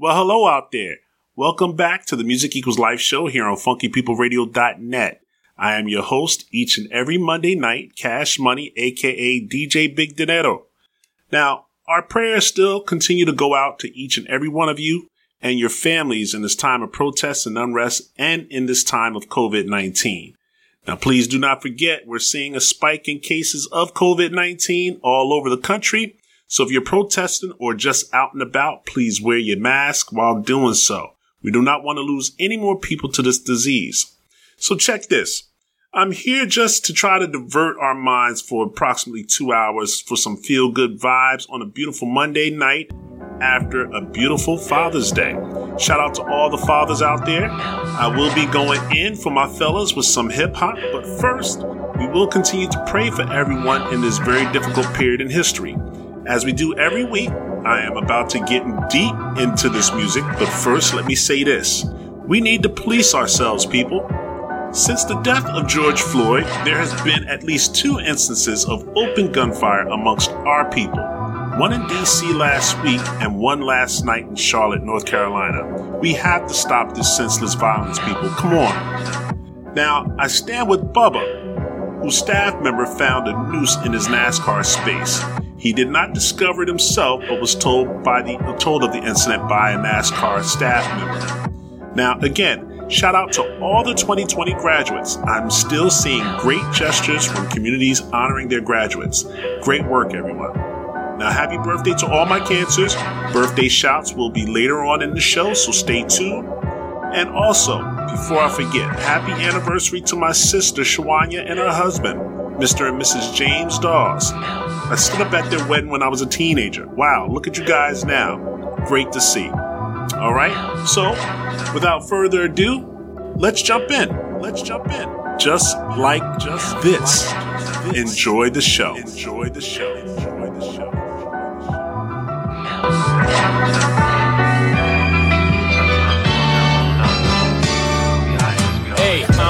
Well, hello out there. Welcome back to the Music Equals Life show here on funkypeopleradio.net. I am your host each and every Monday night, Cash Money, aka DJ Big Dinero. Now, our prayers still continue to go out to each and every one of you and your families in this time of protests and unrest and in this time of COVID-19. Now, please do not forget we're seeing a spike in cases of COVID-19 all over the country. So if you're protesting or just out and about, please wear your mask while doing so. We do not want to lose any more people to this disease. So check this. I'm here just to try to divert our minds for approximately two hours for some feel good vibes on a beautiful Monday night after a beautiful Father's Day. Shout out to all the fathers out there. I will be going in for my fellas with some hip hop, but first, we will continue to pray for everyone in this very difficult period in history. As we do every week, I am about to get deep into this music, but first, let me say this. We need to police ourselves, people. Since the death of George Floyd, there has been at least two instances of open gunfire amongst our people. One in DC last week and one last night in Charlotte, North Carolina. We have to stop this senseless violence, people. Come on. Now, I stand with Bubba, whose staff member found a noose in his NASCAR space. He did not discover it himself, but was told by the told of the incident by a NASCAR staff member. Now, again, shout out to all the 2020 graduates. I'm still seeing great gestures from communities honoring their graduates. Great work, everyone. Now, happy birthday to all my cancers. Birthday shouts will be later on in the show, so stay tuned. And also, before I forget, happy anniversary to my sister Shawanya and her husband, Mr. and Mrs. James Dawes. I stood up at their wedding when I was a teenager. Wow, look at you guys now. Great to see. All right, so without further ado, let's jump in. Let's jump in. Just like just this. Enjoy the show. Enjoy the show. Enjoy the show.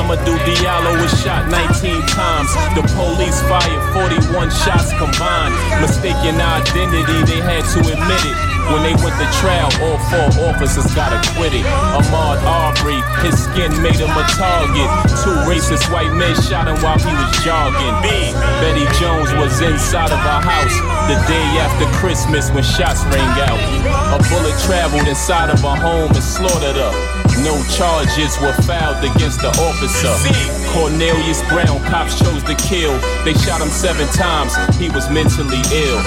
Amadou Diallo was shot 19 times. The police fired 41 shots combined. Mistaken identity, they had to admit it. When they went to trial, all four officers got acquitted. Ahmaud Arbery, his skin made him a target. Two racist white men shot him while he was jogging. Betty Jones was inside of her house the day after Christmas when shots rang out. A bullet traveled inside of her home and slaughtered her. No charges were filed against the officer. Cornelius Brown, cops chose to kill. They shot him seven times, he was mentally ill.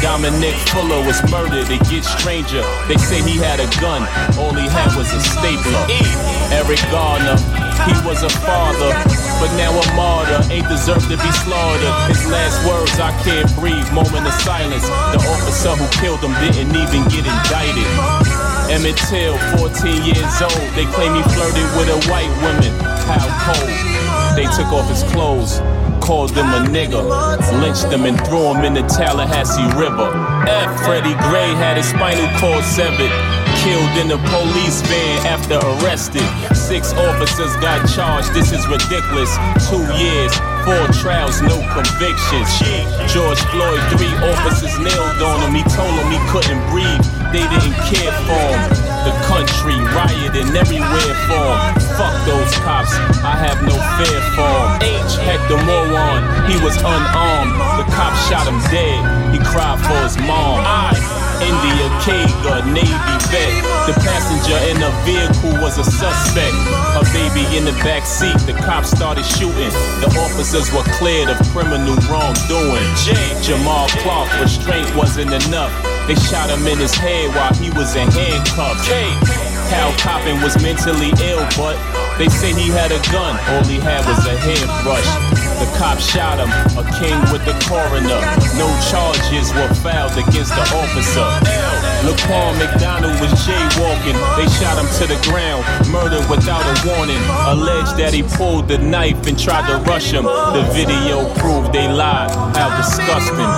Dominic Fuller was murdered, it gets stranger. They say he had a gun, all he had was a stapler. Eric Garner, he was a father, but now a martyr. Ain't deserved to be slaughtered. His last words, I can't breathe. Moment of silence. The officer who killed him didn't even get indicted. Emmett Till, 14 years old. They claim he flirted with a white woman. How cold. They took off his clothes, called him a nigger, lynched him and threw him in the Tallahatchie River. F. Freddie Gray had his spinal cord severed. Killed in a police van after arrested. Six officers got charged. This is ridiculous. Two years, four trials, no convictions. George Floyd, three officers nailed on him. He told him he couldn't breathe. They didn't care for him. The country rioting everywhere for him. Fuck those cops. I have no fear. Hector Morejon, he was unarmed. The cop shot him dead. He cried for his mom. I. India Kager, Navy vet. The passenger in the vehicle was a suspect. A baby in the back seat, the cops started shooting. The officers were cleared of criminal wrongdoing. J. Jamal Clark, restraint wasn't enough. They shot him in his head while he was in handcuffs. K. Hal Coppin was mentally ill, but they say he had a gun. All he had was a hairbrush. The cop shot him, a king with the coroner. No charges were filed against the officer. Laquan McDonald was jaywalking. They shot him to the ground, murdered without a warning. Alleged that he pulled the knife and tried to rush him. The video proved they lied. How disgusting.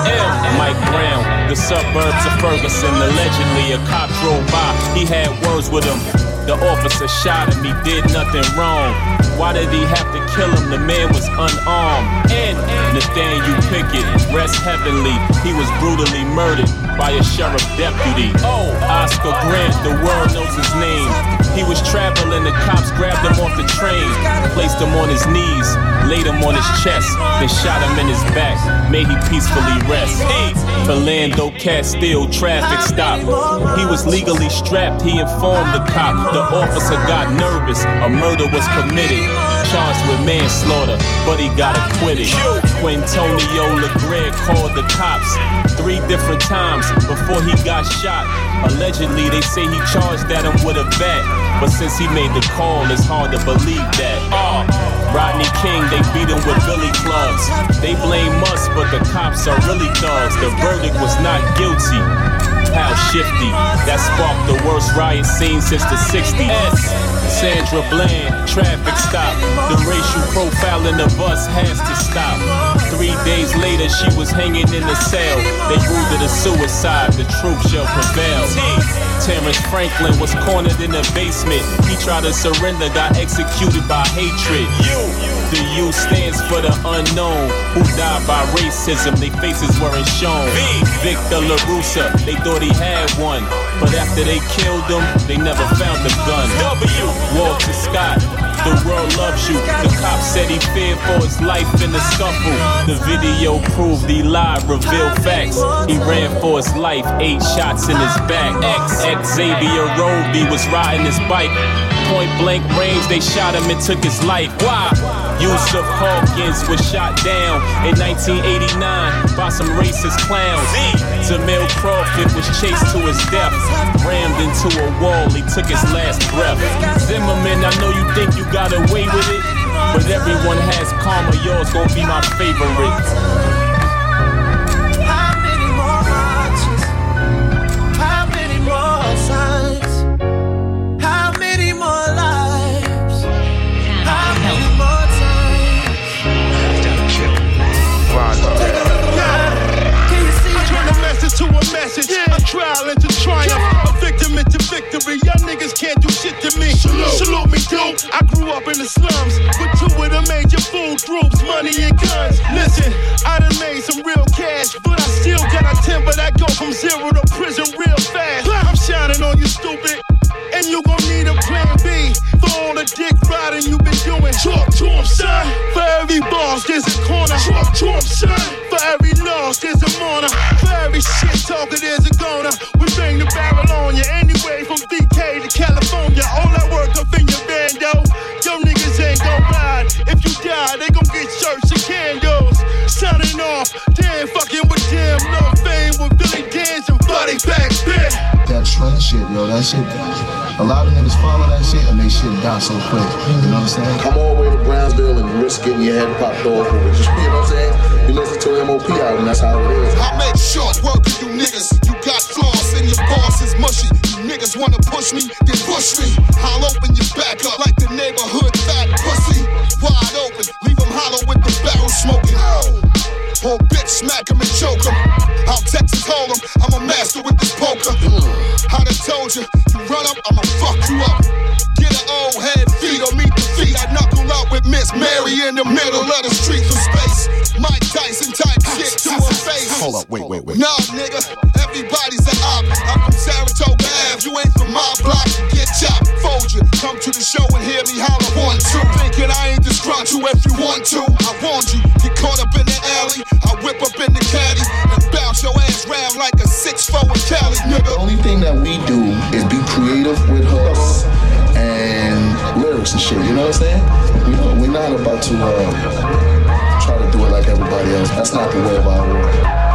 Mike Brown, the suburbs of Ferguson. Allegedly, a cop drove by. He had words with him. The officer shot him, he did nothing wrong. Why did he have to kill him? The man was unarmed. And Nathaniel Pickett, rest heavenly. He was brutally murdered by a sheriff deputy. Oh, Oscar Grant, the world knows his name. He was traveling, the cops grabbed him off the train, placed him on his knees, laid him on his chest, then shot him in his back. May he peacefully rest. Philando Castile traffic stop. He was legally strapped, he informed the cop. The officer got nervous, a murder was committed. Charged with manslaughter, but he got acquitted. Quintonio LeGrier called the cops three different times before he got shot. Allegedly, they say he charged at him with a bat. But since he made the call, it's hard to believe that. Oh, Rodney King, they beat him with billy clubs. They blame us, but the cops are really thugs. The verdict was not guilty. How shifty. That sparked the worst riot scene since the 60s. Sandra Bland, traffic stop. The racial profiling of us has to stop. Three days later, she was hanging in the cell. They ruled it a suicide. The truth shall prevail. Terrence Franklin was cornered in the basement. He tried to surrender, got executed by hatred. The U stands for the unknown, who died by racism. Their faces weren't shown. Victor LaRussa, they thought he had one. But after they killed him, they never found the gun. W. Walter Scott, the world loves you. The cop said he feared for his life in the scuffle. The video proved he lied, revealed facts. He ran for his life, eight shots in his back. X, X Xavier Roby was riding his bike. Point blank range, they shot him and took his life. Why? Yusuf Hawkins was shot down in 1989 by some racist clowns. Jamil Crawford was chased to his death, rammed into a wall, he took his last breath. Zimmerman, I know you think you got away with it, but everyone has karma, yours gonna be my favorite. Message. Yeah. A trial into triumph, a victim into victory. Y'all niggas can't do shit to me. Salute, Salute me, dude. I grew up in the slums with two of the major food groups, money and guns. Listen, I done made some real cash, but I still got a temper that go from zero to prison real fast. I'm shining on you, stupid. And you gon' need a plan B all the dick riding you been doing. Talk to him, son. For every boss, there's a corner. Talk to him, son. For every loss, there's a mourner. For every shit talker, there's a goner. We bang the barrel on you anyway from VK to California. All that work up in your bando. Yo niggas ain't gon' ride. If you die, they gon' get shirts and candles. Signing off, damn fucking with damn no fame with Billy Danze and Body Back Spit. That trend shit, yo, that shit. A lot of niggas follow that shit and they shit die so quick. You know what I'm saying? Come all the way to Brownsville and risk getting your head popped off. You know what I'm saying? You listen to MOP album, that's how it is. I make short work of you niggas. You got flaws and your boss is mushy. You niggas wanna push me, then push me. I'll open your back up like the neighborhood fat pussy. Wide open, leave them hollow with the barrel smoking. Whole bitch smack him and choke him. I'll Texas hold him. I'm a master with this poker. I done told you, run up, I'ma fuck you up. Get an old head, feet or meet the feet. I knuckle up with Miss Mary in the middle of the street for space. Mike Tyson type shit to her face. Hold up, wait, wait, wait. Nah, nigga, everybody's an op. I'm from Saratoga Ave. You ain't from my block. Get chopped, fold you. Come to the show and hear me holler one, two. Thinking I ain't disgruntled if you want to. I warned you. Like a six four in Cali, nigga. The only thing that we do is be creative with hooks and lyrics and shit. You know what I'm saying? We, we're not about to uh, try to do it like everybody else. That's not the way of our world.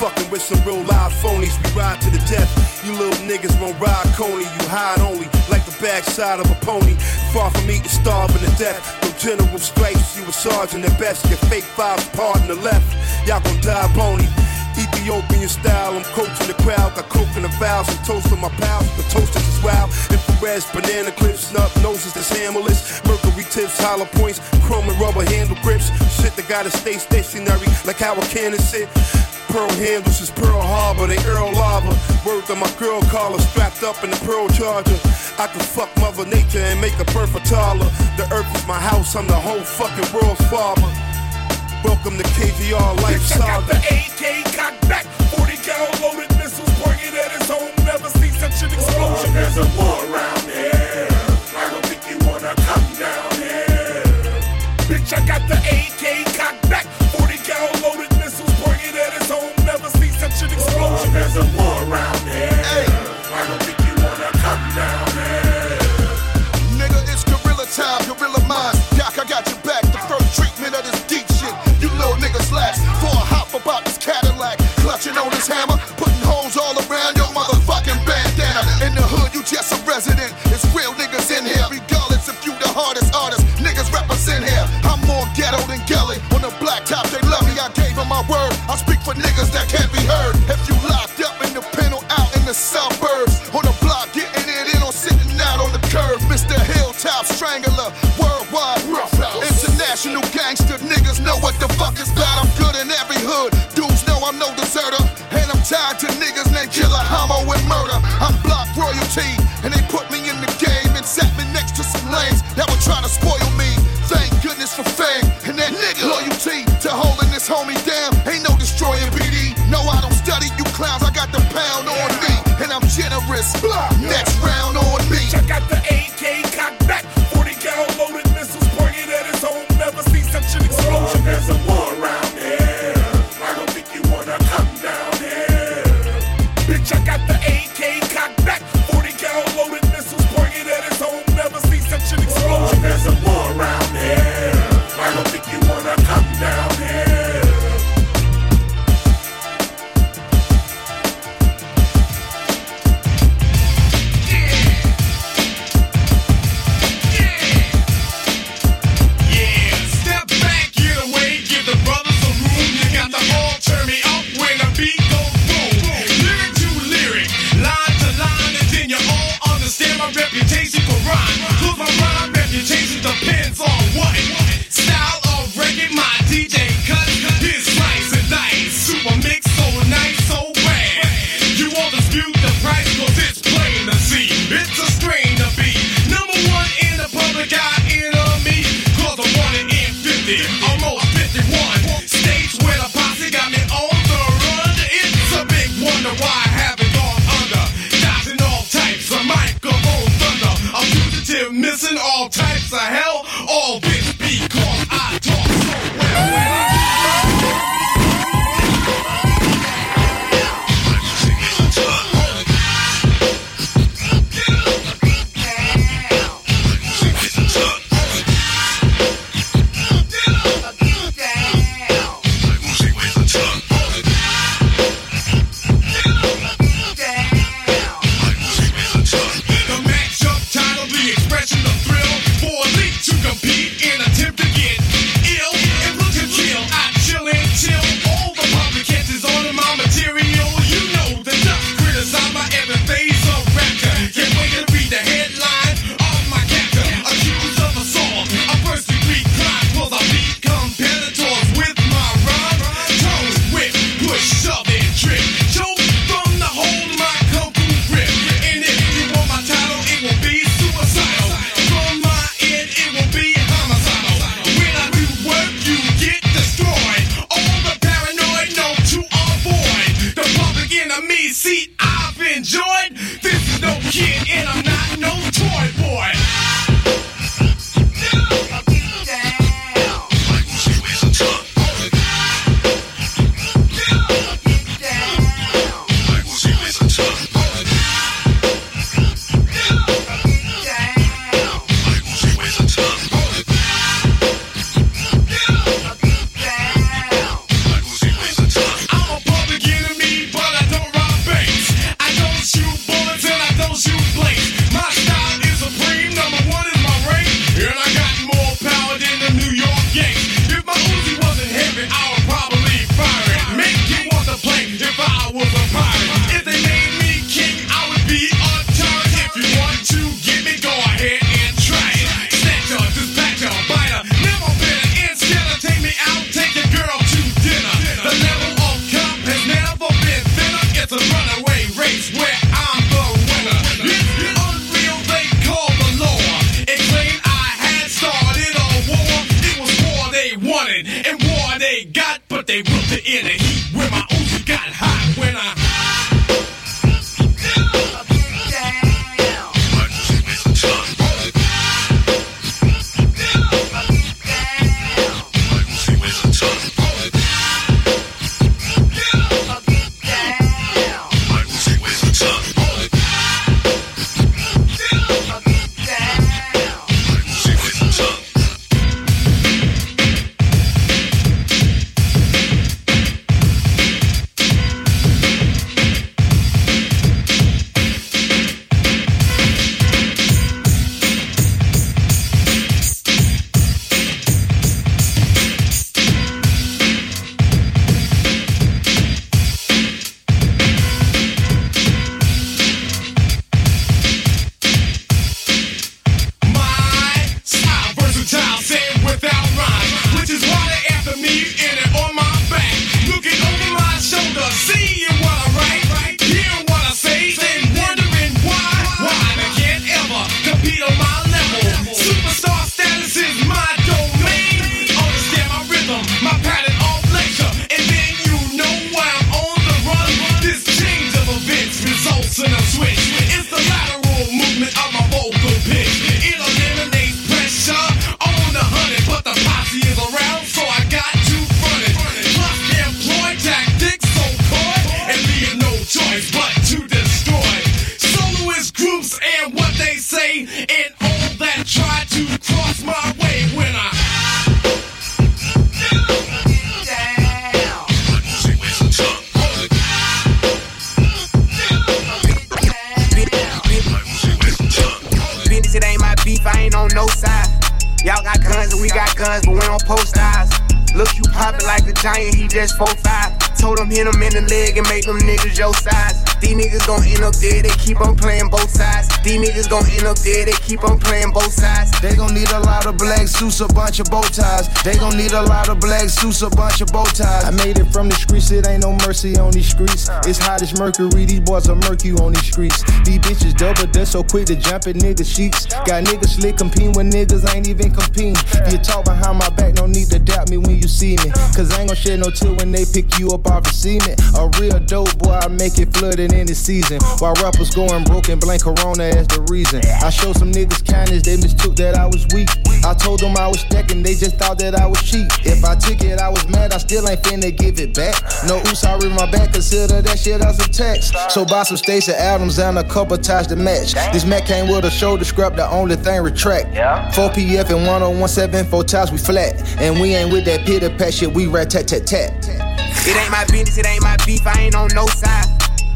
Fucking with some real live phonies. We ride to the death. You little niggas won't ride coney. You hide only like the backside of a pony. Far from eating, starving to death. No general stripes, you a sergeant at best. Your fake fives part in the left. Y'all gon' die bony. Ethiopian style, I'm coaching the crowd. Got coke in the valves and toast on my pals. The toasters is wild. Infrared, banana clips, snub noses that's hammerless. Mercury tips, hollow points, chrome and rubber handle grips. Shit that gotta stay stationary, like how a cannon sit. Pearl handles is Pearl Harbor, they Earl Lava. Word to my girl caller, strapped up in the Pearl Charger. I can fuck Mother Nature and make a perfect taller. The earth is my house, I'm the whole fucking world's father. Welcome to KVR Life I got the AK cocked back, 40 cal loaded missiles pointed at his home. Never seen such an explosion. There's a war around here. I don't think you wanna come down here. Bitch, I got the AK a war around here. I don't think you wanna come down here. Nigga, it's gorilla time, gorilla minds. Doc, I got your back. The first treatment of this deep shit. You little niggas last. For a hop about this Cadillac. Clutching on his hammer. Putting holes all around your motherfucking bandana. In the hood, you just a resident. It's real niggas in dead, they keep on playing both sides. They gon' need a lot of black suits, a bunch of bow ties. They gon' need a lot of black suits, a bunch of bow ties. I made it from the streets, it ain't no mercy on these streets. It's hot as mercury, these boys are murky on these streets. These bitches double dust so quick to jump in niggas' sheets. Got niggas slick competing when niggas ain't even competing. You talk behind my back, no need to doubt me when you see me. Cause I ain't gon' shed no tear when they pick you up off the cement. A real dope boy, I make it flooded in the season. While rappers going broke and blame Corona as the reason. I showed some niggas kindness, they mistook that I was weak. I told them I was stacking, they just thought that I was cheap. If I took it, I was mad, I still ain't finna give it back. No oops, I read my back, consider that shit as a text. So buy some Stacey Adams and a couple ties to match. This Mac came with a shoulder scrap, the only thing retract. 4 PF and 1017, four times we flat. And we ain't with that pit pat shit, we rat tat tat tat. It ain't my business, it ain't my beef, I ain't on no side.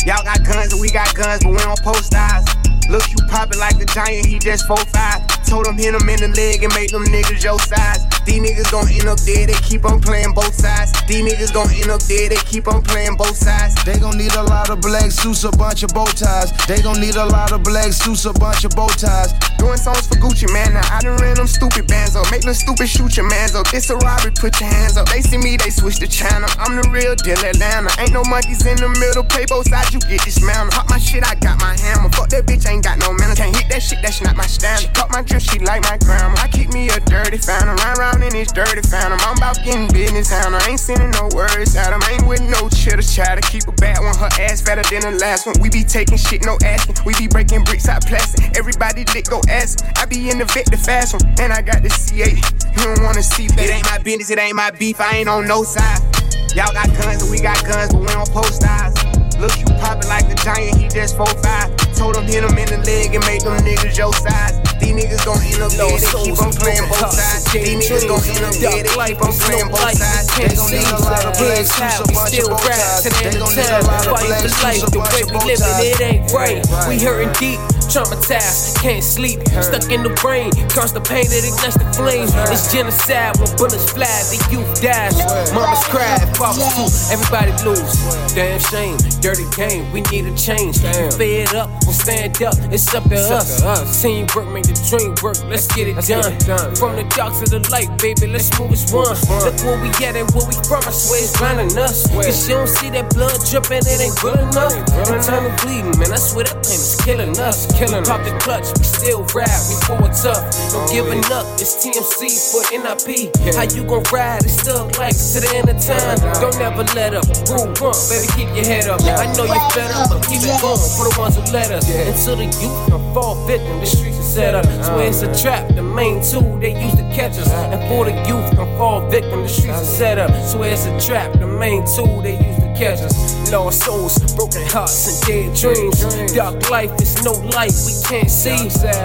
Y'all got guns and we got guns, but we don't post eyes. Look, you poppin' like a giant, he just 4'5. Told him hit him in the leg and make them niggas your size. These niggas gon' end up dead, they keep on playing both sides. These niggas gon' end up dead, they keep on playing both sides. They gon' need a lot of black suits, a bunch of bow ties. They gon' need a lot of black suits, a bunch of bow ties. Doing songs for Gucci Mane. Now I done ran them stupid bands up. Make them stupid shoot your mans up. It's a robbery, put your hands up. They see me, they switch the channel. I'm the real deal Atlanta. Ain't no monkeys in the middle. Play both sides, you get dismantled. Pop my shit, I got my hammer. Fuck that bitch, ain't got no manners. Can't hit that shit, that's not my standard. She cut my drip, she like my grandma. I keep me a dirty phantom. Run around in this dirty phantom. I'm about getting business handle. I ain't sending no words at 'em. Ain't with no chitter chatter. Keep a bad one, her ass fatter than the last one. We be taking shit, no asking. We be breaking bricks out plastic. Everybody lick, go 'em. I be in the vet, the fast one. And I got the C8. You don't wanna see that. It ain't my business, it ain't my beef. I ain't on no side. Y'all got guns and we got guns, but we don't post eyes. Look, you poppin' like a giant, he just 4'5. Told him hit him in the leg and make them niggas your size. These niggas gon' end up dead, they keep on playing both sides. These niggas gon' end up dead, they keep on playing both sides. They gon' need a lot of black suits, a bunch of bow ties. They gon' need a lot of black suits, a bunch of bow ties. It ain't right. We hurting deep, traumatized, can't sleep. Stuck in the brain, constipated, ignites the flame. It's genocide when bullets fly, the youth dies. Mamas cry, fathers too, everybody lose. Damn shame, dirty game, we need a change. Fed up, we'll stand up, it's up to us. Teamwork make the dream work, let's get it done. From the dark to the light, baby, let's move as one. Look where we at and where we from, I swear it's grinding us. Cause you don't see that blood dripping, it ain't good enough. Internal bleeding, man, I swear that pain is killing us. Killing Pop the clutch, we still ride, we forward tough. No giving up, it's TMC for NIP. How you gon' ride? It's still like to the end of time. Don't ever let up. Rule one, baby, keep your head up. I know you're fed up, but keep it going for the ones who let us. Until the youth can fall victim, the streets are set up. So it's a trap, the main tool they use to catch us. And for the youth can fall victim, the streets are set up. So it's a trap, the main tool they use to catch us. Lost souls, broken hearts, and dead dreams. Dark life is no light we can't see.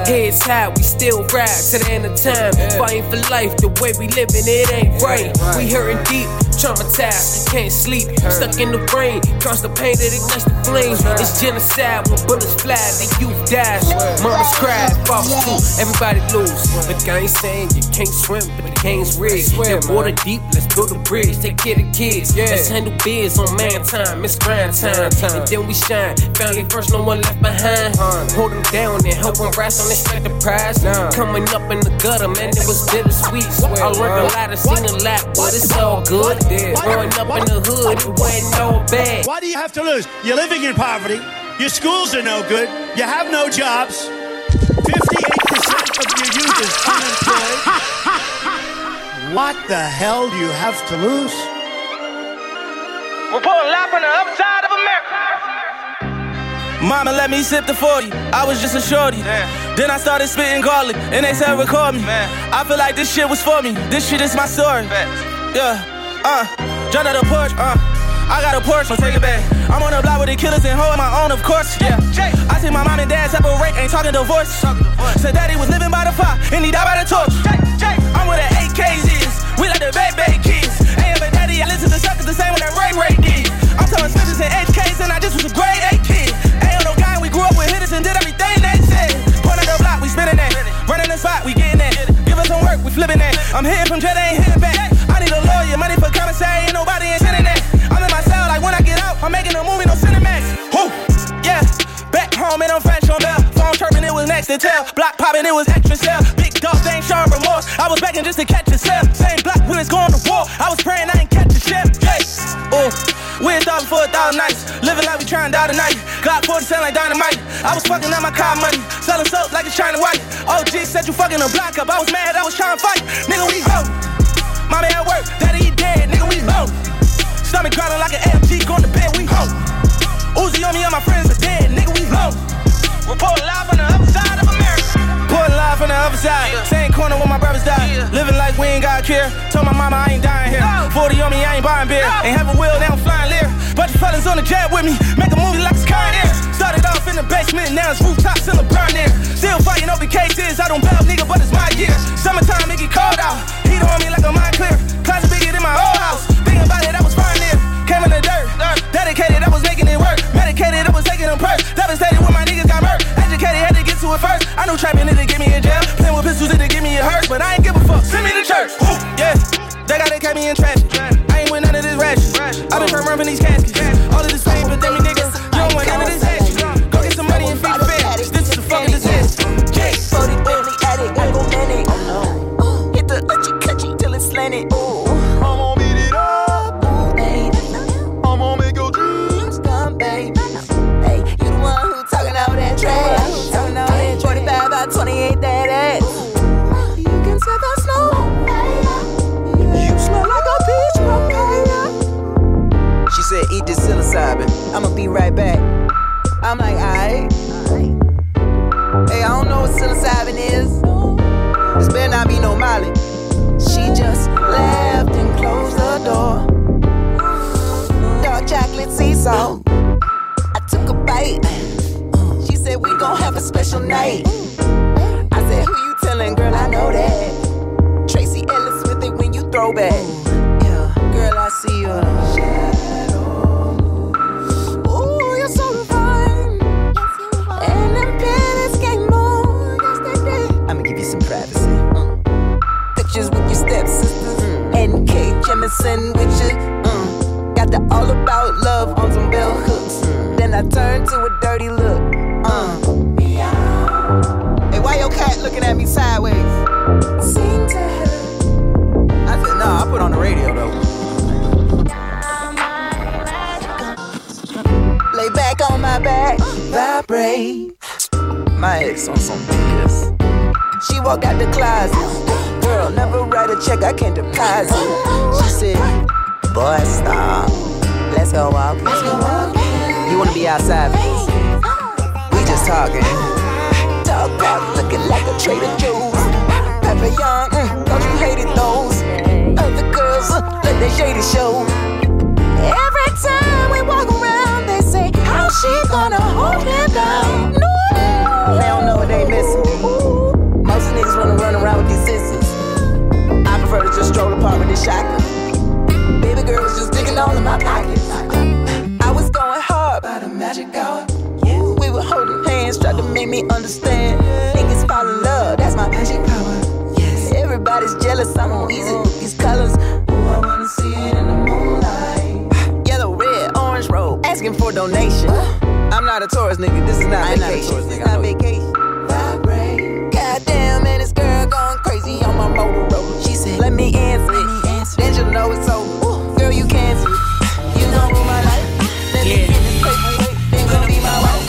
Heads high, we still ride to the end of time. Fighting for life, the way we living, it ain't right. We hurting deep, traumatized, can't sleep. Stuck in the brain, constipated, ignites the flame. It's genocide when bullets fly, the youth dies. Mamas cry, fathers too, everybody lose. Look, I ain't saying you can't swim, but the game's rigged. That water deep, let's build a bridge, take care of kids. Let's handle biz on man time, it's grind time. And then we shine, family first, no one left behind. Hold them down and help them rise on expect the prize. Coming up in the gutter, man, it was bittersweet. I learned a lot, I seen a lot, but it's all good. Growing up in the hood, it wasn't all bad. Why do you have to lose? You're living in poverty. Your schools are no good. You have no jobs. 58% of your youth is unemployed. What the hell do you have to lose? Reporting live from the upside of America. Mama let me sip the 40. I was just a shorty. Then I started spitting garlic, and they said record me. Man. I feel like this shit was for me. This shit is my story. Yeah, uh, jump out the porch, uh. I got a Porsche, take it back. I'm on the block with the killers and holding my own, of course. Yeah, I see my mom and dad separate, ain't talking divorce. Said daddy was living by the fire, and he died by the torch. I'm with the AKs, we like the baby kids. I listen to suckers the same when that Ray Ray did. I'm telling Smithers and HKs, and I just was a grade A kid. Ain't no guy, we grew up with hitters and did everything they said. Point the block, we spinning that. Running the spot, we get I'm hitting from jet, ain't hitting back. I need a lawyer, money for commissary, ain't nobody ain't sending that. I'm in my cell, like when I get out, I'm making a movie, no Cinemax. Whoo, yeah. Back home and I'm French on bell. Chirping, it was next to tell. Block popping, it was extra cell. Big dog, they ain't showing remorse. I was begging just to catch a cell. Same block, we was going to war. I was praying I ain't catch a ship. Hey, ooh. We a thousand for a thousand nights. Living like we trying to die tonight. Glock 40 sound like dynamite. I was fucking up my car money. Selling soap like it's China white. OG said you fucking a block up. I was mad, I was trying to fight. Nigga, we hoe. Mommy at work, daddy he dead. Nigga, we low. Stomach growling like an AMG going to bed, we hoe. Uzi on me and my friends are dead. Nigga, we low. Report live on the other side of America. Pulling live from the other side. Same corner where my brothers died. Living like we ain't got a care. Told my mama I ain't dying here. 40 on me, I ain't buying beer. Oh. Ain't have a wheel, they don't flying lear. Bunch of fellas on the jet with me. Make a movie like it's air. Started off in the basement, now it's rooftops in the burn air. Still fighting over cases. I don't bail, nigga, but it's my year. Summertime, it get cold out. Heat on me like a mind clear. Closet bigger than my old house. Thinking about it, I was fine there. Came in the dirt. Dedicated, I was making it work. Medicated, I was taking them perks. Devastated when my to it first. I knew trapping it to get me in jail. Playing with pistols, it get me in hearse. But I ain't give a fuck. Send me to church. Woo. Yeah. They gotta catch me in traffic. I ain't with none of this ratchet. I been from running these caskets. I'ma be right back. I'm like, alright. Hey, I don't know what psilocybin is. This better not be no Molly. She just left and closed the door. Dark chocolate sea salt. I took a bite. She said we gon' have a special night. I said, who you telling, girl? I know that. Tracee Ellis with it when you throw back. Yeah, girl, I see you. Kay with you. Mm. Got the all about love on some bell hooks. Then I turn to a dirty look. Uh. Hey, why your cat looking at me sideways? Sing to her. I said, nah, I put on the radio though. Lay back on my back, vibrate. My ex on some BS. She walked out the closet. Girl, never write a check, I can't deposit. She said, Boy, stop. Let's go walking. You wanna be outside, please? We just talking. Talk about looking like a Trader Joe's. Pepper Young, mm, don't you hate it, those? Other girls, uh, let their shady show. Every time we walk around, they say, How she gonna hold him down? No, they don't know what they missing. Prefer to just stroll apart with this shotgun. Baby girl was just digging all in my pockets. I was going hard by the magic hour. We were holding hands, tried to make me understand. Niggas fall in love, that's my magic power. Yes, everybody's jealous, I'm on easy with these colors. Ooh, I wanna see it in the moonlight. Yellow, red, orange robe, asking for donation. I'm not a tourist, nigga. This is not vacation. This is not vacation. Vibrate. Goddamn, man, this girl going crazy on my Motorola. She said, Let me answer it. Then you'll know it's over. Ooh, Girl, you cancer it. You gon' rule my life. Let me get this paperweight. Then gon' be my wife.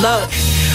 Look,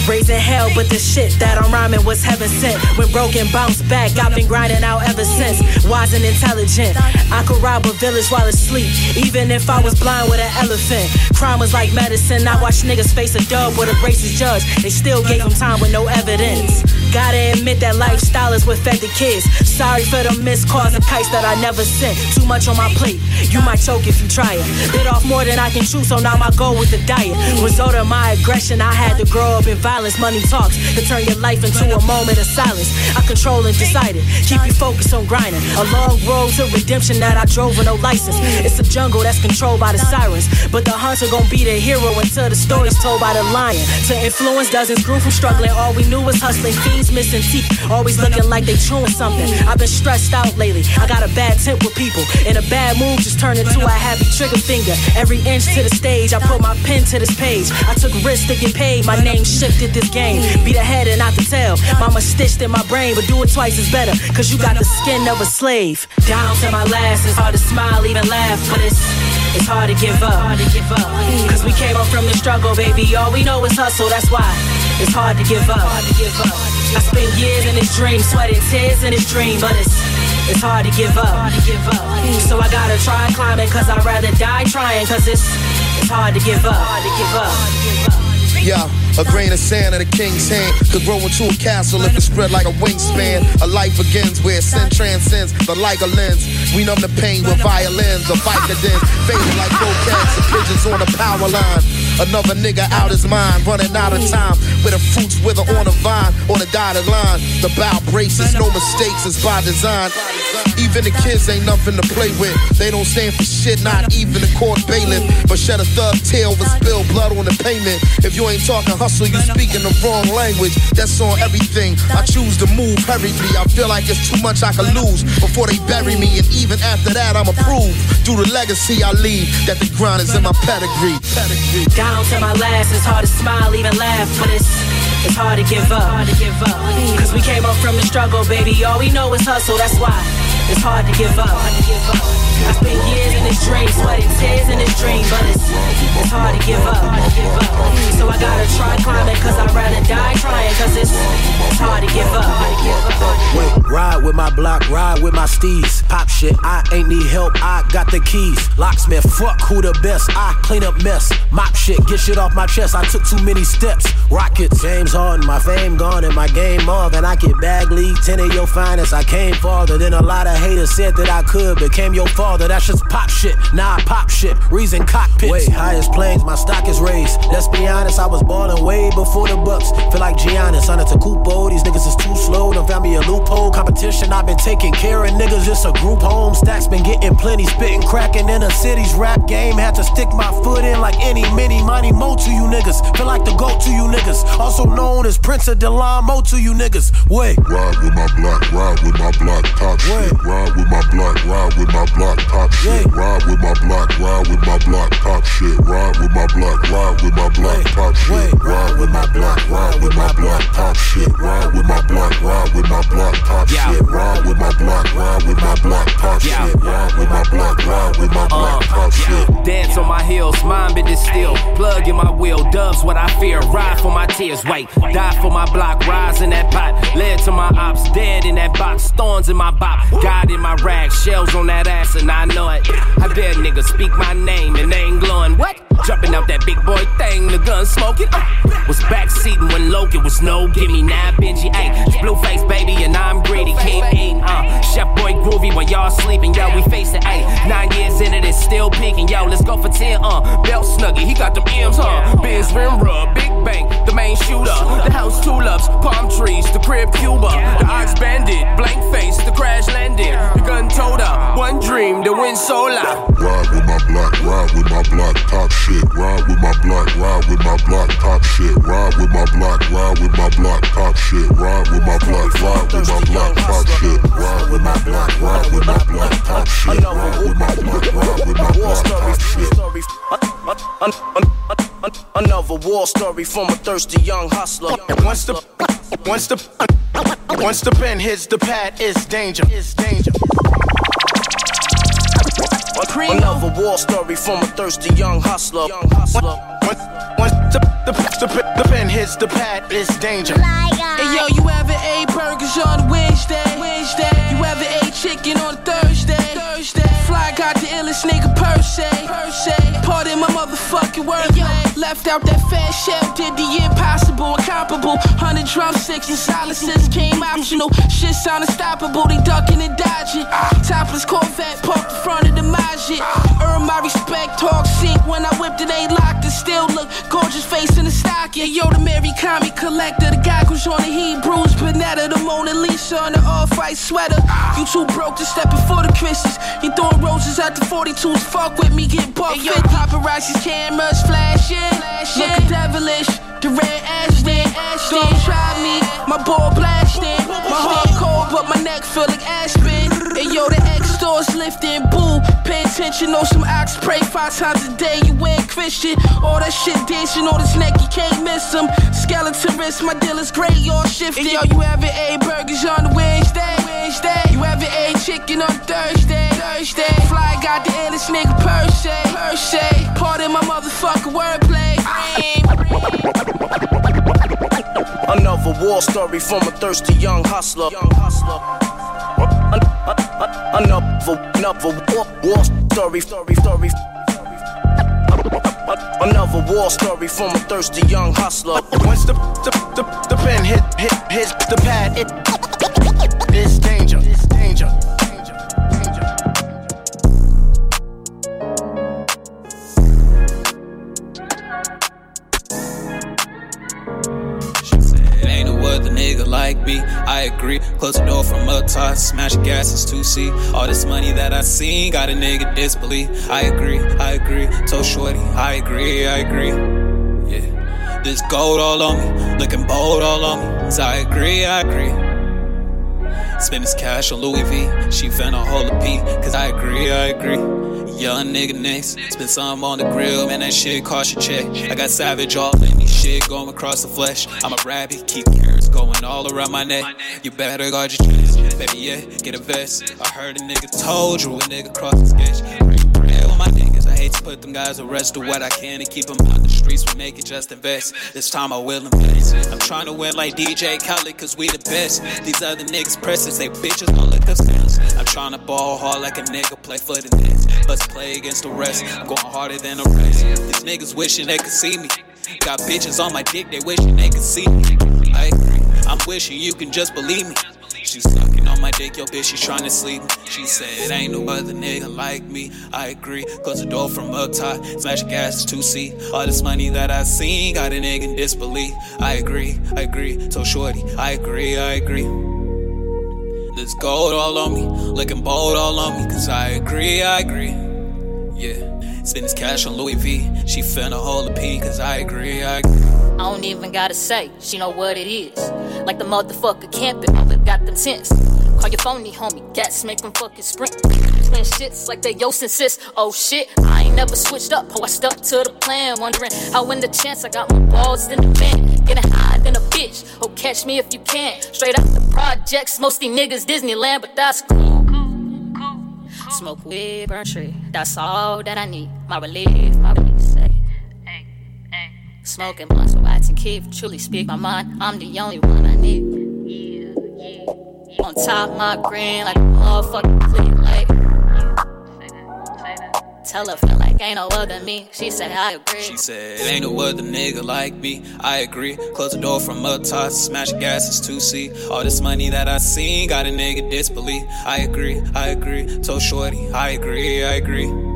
raising hell, but the shit that I'm rhyming was heaven sent. When broken, bounce back, I've been grinding out ever since. Wise and intelligent, I could rob a village while asleep, even if I was blind with an elephant. Crime was like medicine. I watched niggas face a dub with a racist judge. They still gave him time with no evidence. Gotta admit that lifestyle is what fed the kids. Sorry for the missed calls and kites that I never sent. Too much on my plate. You might choke if you try it. Bit off more than I can chew, so now my goal with the diet. Result of my aggression, I had to grow up in. Money talks to turn your life into a moment of silence. I control and and decided. Keep you focused on grinding. A long road to redemption that I drove with no license. It's a jungle that's controlled by the sirens. But the hunter gon' be the hero until the story's told by the lion. To influence dozens grew from struggling. All we knew was hustling. Fiends missing teeth. Always looking like they chewing something. I've been stressed out lately. I got a bad temp with people. In a bad mood just turned into a happy trigger finger. Every inch to the stage, I put my pen to this page. I took risks to get paid. My name shifted this game. Be the head and not the tail. Mama stitched in my brain, but do it twice is better. Cause you got the skin of a slave. Down to my last, it's hard to smile, even laugh. But it's it's hard to give up. Hard to give up. Cause we came up from the struggle, baby. All we know is hustle, that's why it's hard to give up. Hard to give up. I spent years in this dream, sweating tears in this dream, but it's it's hard to give up. Hard to give up. So I gotta try climbing, cause I'd rather die trying, cause it's it's hard to give up. Hard to give up. Yeah, a grain of sand in a king's hand could grow into a castle if it spread like a wingspan. A life begins where sin transcends the like a lens. We numb the pain with violins, a Vicodin, fading like bouquets and pigeons on a power line. Another nigga out his mind, running out of time. With the fruits wither on a vine, on a dotted line. The bow braces, no mistakes, is by design. Even the kids ain't nothing to play with. They don't stand for shit, not even the court bailiff. But shed a thug tear over spilled blood on the pavement. If you ain't talking hustle, you speaking the wrong language. That's on everything. I choose to move hurriedly. I feel like it's too much I can lose before they bury me. And even after that, I'm approved. Through the legacy I leave, that the grind is in my pedigree. pedigree. Down to my last, it's hard to smile, even laugh, but it's it's. Hard to give up. Cause we came up from the struggle, baby. All we know is hustle, that's why it's hard to give up. I spent years in this dream, sweating tears in this dream, but it's it's hard to give up. So I gotta try climbing, cause I'd rather die trying, cause it's it's hard to give up. Wait, ride with my block, ride with my steeds. Pop shit, I ain't need help, I got the keys. Locksmith, fuck who the best, I clean up mess. Mop shit, get shit off my chest, I took too many steps. Rockets, James Harden, my fame gone and my game more than I get bag league. 10 of your finest, I came farther than a lot of haters said that I could. Became your father, that's just pop shit. Nah, pop shit, reason cockpits. Wait, highest planes, my stock is raised. Let's be honest, I was ballin' way before the Bucks. Feel like Giannis, Antetokounmpo, these niggas is too slow. Done found me a loophole. Competition, I've been taking care of niggas, it's a group home. Stacks been getting plenty, spitting, cracking in the city's rap game. Had to stick my foot in like any, mini, money, mo to you niggas. Feel like the GOAT to you niggas. Also known as Prince of Delon, mo to you niggas. Wait. Ride with my block, ride with my block, top shit. Ride with my block, ride with my block, top shit. Ride with my block, ride with my block, top shit. Ride with my block, ride with my block, top shit. Ride with my block, ride with my block, top shit. Ride with my block, ride with my block, top shit. Ride with my block, ride with my block, top shit. Ride with my block, ride with my block, top shit. Dance on my heels, mind been still. Plug in my wheel, doves what I fear. Ride for my tears, wait. Die for my block, rise in that pot. Led to my ops, dead in that box. Thorns in my bop. God in my rag, shells on that ass, and I know it. I dare niggas speak my name and they ain't glowing. What? Jumping out that big boy thing, the gun smoking. Uh, was backseating when Logan was no. Give me nine Benji, ayy. It's blue face, baby, and I'm greedy. Keep eating, uh. Chef boy groovy when y'all sleeping, yo. We face it, ayy. Nine years into it's still peaking, yo. Let's go for 10, uh. Belt snuggie, he got them M's, huh? Biz rim rub, big bang, the main shooter. The house tulips, palm trees, the crib Cuba. The ox bandit, blank face, the crash landed. The gun told her, one dream, the wind so loud. Ride with my block, ride with my block, top shit. Ride with my block, ride with my block, top shit. Ride with my block, ride with my block, top shit. Ride with my block, ride with my block, top shit. Ride with my block, ride with my block, top shit. Ride with my block, ride with my block, top shit. Another war story from a thirsty young hustler. Once the once the once the pen hits the pad, it's danger. It's danger. Another war story from a thirsty young hustler. Once, once the, the, the, the pen hits the pad, it's danger. Hey yo, you ever ate burgers on Wednesday? Wednesday. You ever ate chicken on Thursday? Got the illest nigga per se. Per se. Pardon my motherfucking wordplay. Left out that fat shell, did the impossible, incomparable. Hundred drumsticks and silences came optional. Shit sound unstoppable, they ducking and dodging. Topless Corvette parked in front of the Maja. it. Earn my respect, talk sink. When I whipped it, ain't locked. It still look gorgeous face in the stocking. Yo, the Mary comic collector, the guy who's on the Hebrews, Panetta, the Mona Lisa on the off-white sweater. You too broke to step before the Christians. You throwing roses at the 42s. Fuck with me, get buck. Hey, yo, paparazzi's cameras flashing, looking devilish. The red Aston, don't try me. My ball blasting, my heart cold, but my neck feel like Aspen. And yo, the X stores lifting, boo. Pay attention, know some ox pray five times a day. You ain't Christian, all that shit dancing on his neck, you can't miss him. Skeleton wrist, my dealer's gray, all shifted. yo, you ever ate burgers on the Wednesday? Wednesday. You ever ate chicken on Thursday? Thursday. Fly got the illest nigga per se, per se. Part of my motherfucking wordplay. Another war story from a thirsty young hustler. Another, another war, war story, story, story. Another war story from a thirsty young hustler. Once the the, the, the pen hit hit hit the pad, it it's danger, other nigga like me. I agree. Close the door from up top, smash gas is 2C. All this money that I seen got a nigga disbelief. I agree, I agree. Told Shorty, I agree, I agree. Yeah. This gold all on me, looking bold all on me. So I agree, I agree. Spend this cash on Louis V. She found a hold a P, cause I agree, I agree. Young nigga next, spend some on the grill, man, that shit cost your check. I got savage all in these shit going across the flesh. I'm a rabbit, keep carrots going all around my neck. You better guard your chest, baby, yeah, get a vest. I heard a nigga told you a nigga cross the sketch. Hate to put them guys to rest. Do what I can to keep them out the streets. We make it just invest. This time I will invest. I'm trying to win like DJ Khaled, cause we the best. These other niggas presses, they bitches don't look sense. I'm trying to ball hard like a nigga, play for the Nets. Let's play against the rest. I'm going harder than the rest. These niggas wishing they could see me. Got bitches on my dick, they wishing they could see me. I, I'm wishing you can just believe me. She's sucking on my dick, yo bitch, she trying to sleep. She said, ain't no other nigga like me. I agree. Close the door from up top, smash the gas to see. All this money that I seen got a nigga in disbelief. I agree, I agree. So shorty, I agree, I agree. This gold all on me, looking bold all on me, cause I agree, I agree. Yeah, spend this cash on Louis V. She finna hold a P, cause I agree, I agree. I don't even gotta say, she know what it is. Like the motherfucker camping, I got them tents. Call your phony homie, gas make them fucking sprint. Twin shits like they and sis. Oh shit, I ain't never switched up. Oh, I stuck to the plan. Wondering how in the chance I got more balls than the band. Getting high than a bitch. Oh, catch me if you can. Straight out the projects, most these niggas Disneyland, but that's cool. Smoke weed, burn tree. That's all that I need. My relief, my release. Smoking blunts with Watson Keith. Truly speak my mind. I'm the only one I need. yeah On top my green like a motherfucking clip. Like, tell her feel like ain't no other me. She said I agree. She said, Ain't no other nigga like me. I agree. Close the door from up top, smash gas is 2C. All this money that I seen got a nigga disbelief. I agree, I agree. Told Shorty, I agree, I agree.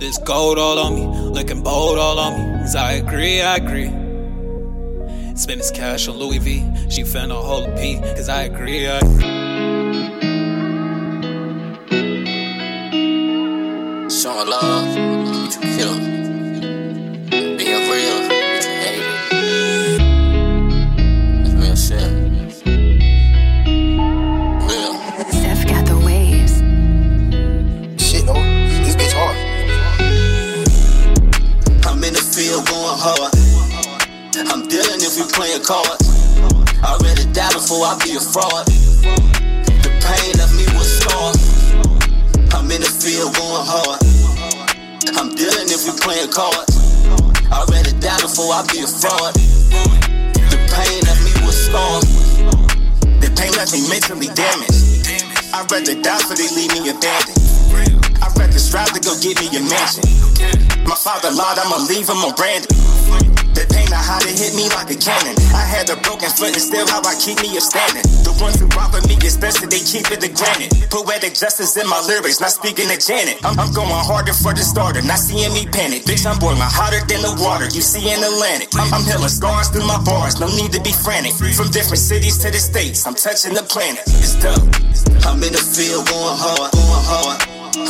This gold all on me, looking bold all on me. Cause I agree, I agree. Spend this cash on Louis V. She finna hold a P. Cause I agree, I agree. Showing love, if we playing cards. I'd rather die before I be a fraud. The pain left me with scars. I'm in the field going hard. I'm dealing if we playing cards. I'd rather die before I be a fraud. The pain left me with scars. The pain left me mentally damaged. I'd rather die for they leave me abandoned. I'd rather strive to go get me a mansion. My father lied, I'ma leave him on branded. They pain know how to hit me like a cannon. I had a broken foot and still how I keep me standing. The ones who rock with me, especially they keep it to granted. Poetic justice in my lyrics, not speaking to Janet. I'm, I'm going harder for the starter, not seeing me panic. Bitch, I'm boiling hotter than the water you see in Atlantic. I'm, I'm healing scars through my bars, no need to be frantic. From different cities to the states, I'm touching the planet. It's dope. I'm in the field going hard, going hard.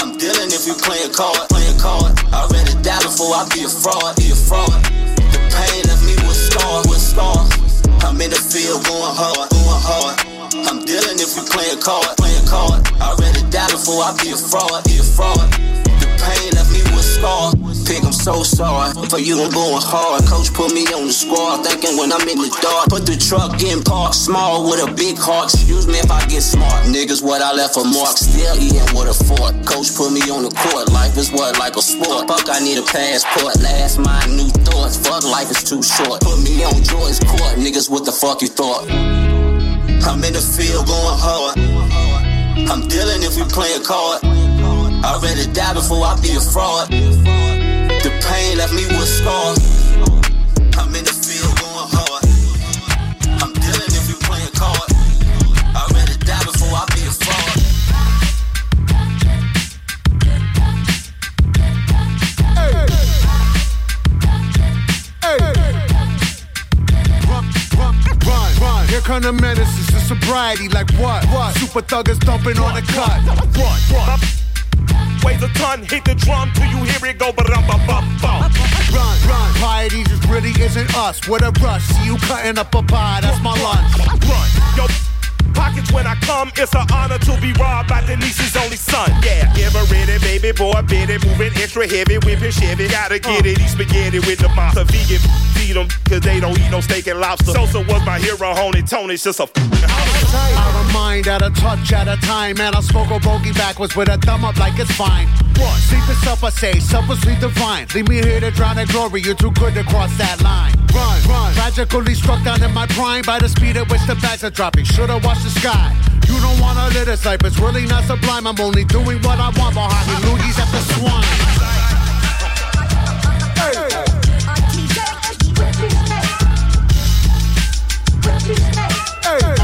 I'm dealing if you playing card, playing card. I rather die before I be a fraud, be a fraud. Pain left me with scars, with scars. I'm in the field going hard, going hard. I'm dealing if you playing card, playing card. I'd rather die before I be a fraud, be a fraud. Scars. Pig, I'm so sorry for you. I'm going hard. Coach put me on the squad, thinking when I'm in the dark. Put the truck in park, small with a big heart. Excuse me if I get smart. Niggas, what I left for mark, still eating with a fork. Coach put me on the court. Life is what like a sport. Fuck, I need a passport. Last my new thoughts. Fuck, life is too short. Put me on Jordan's court. Niggas, what the fuck you thought? I'm in the field going hard. I'm dealing if we playing card. I'd rather die before I be a fraud. The pain left me with scars. I'm in the field going hard. I'm dealing if we playing card. I'd rather die before I be a fraud. Here come the menaces to sobriety. Like what? What? Super thuggers dumping on the cut. What? What? Weighs a ton, hit the drum till you hear it go ba bum bum bum. Run, run. Piety just really isn't us. What a rush. See you cutting up a pie. That's my lunch. Run, yo. Pockets when I come, it's an honor to be robbed by Denise's only son. Yeah, give ever ready, baby boy, bit it, moving extra heavy, whipping Chevy. Gotta get it, eat spaghetti with the monster. Vegan, feed them, cause they don't eat no steak and lobster. Sosa was my hero, Honey Tony's just a Out of mind, at a touch at a time. And I smoke a bogey backwards with a thumb up like it's fine. What? Sleep yourself, I say, selflessly divine. Leave me here to drown in glory. You're too good to cross that line. Run, run. Tragically struck down in my prime by the speed at which the bags are dropping. Should've watched the sky. You don't wanna live this life, it's really not sublime. I'm only doing what I want behind the loogies at the swine. We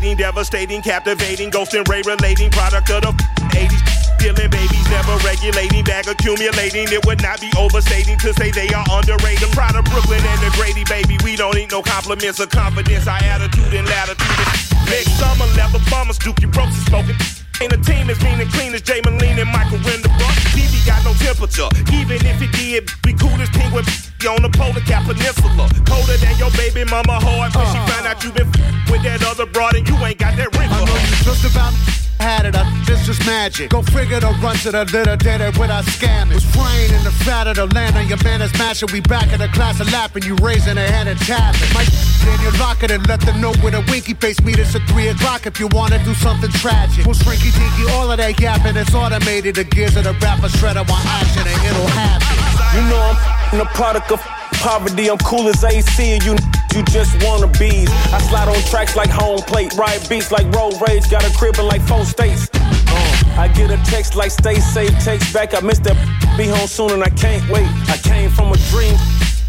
the devastating, captivating, ghost and ray relating product of the 80s. Killing babies, never regulating, bag accumulating. It would not be overstating to say they are underrated. Proud of Brooklyn and the Grady, baby. We don't need no compliments or confidence. Our attitude and latitude. Next summer, leather bombers, Dookie Brooks is smoking. Ain't a team as mean and clean as Jay Moline and Michael Renderbrook. TV got no temperature. Even if it did, we cool as penguin on the polar cap peninsula. Colder than your baby mama hard when she uh. found out you been with that other broad and you ain't got that ring. I know you just about had it. I, this just magic. Go figure the run to the little did it without scamming. Was praying in the fat of the land on your man is mashing. We back in the class of lapping. You raising a hand and tapping. My in your locker and let them know with a winky face. Meet us at 3 o'clock if you wanna do something tragic. We'll shrinky dinky, all of that yapping. It's automated. The gears of the rapper shredder want action and it'll happen. You know I'm a product of poverty. I'm cool as AC. You you just wanna bees. I slide on tracks like home plate, ride beats like road rage. Got a crib in like four states. Uh, I get a text like stay safe, text back. I missed that. Be home soon and I can't wait. I came from a dream.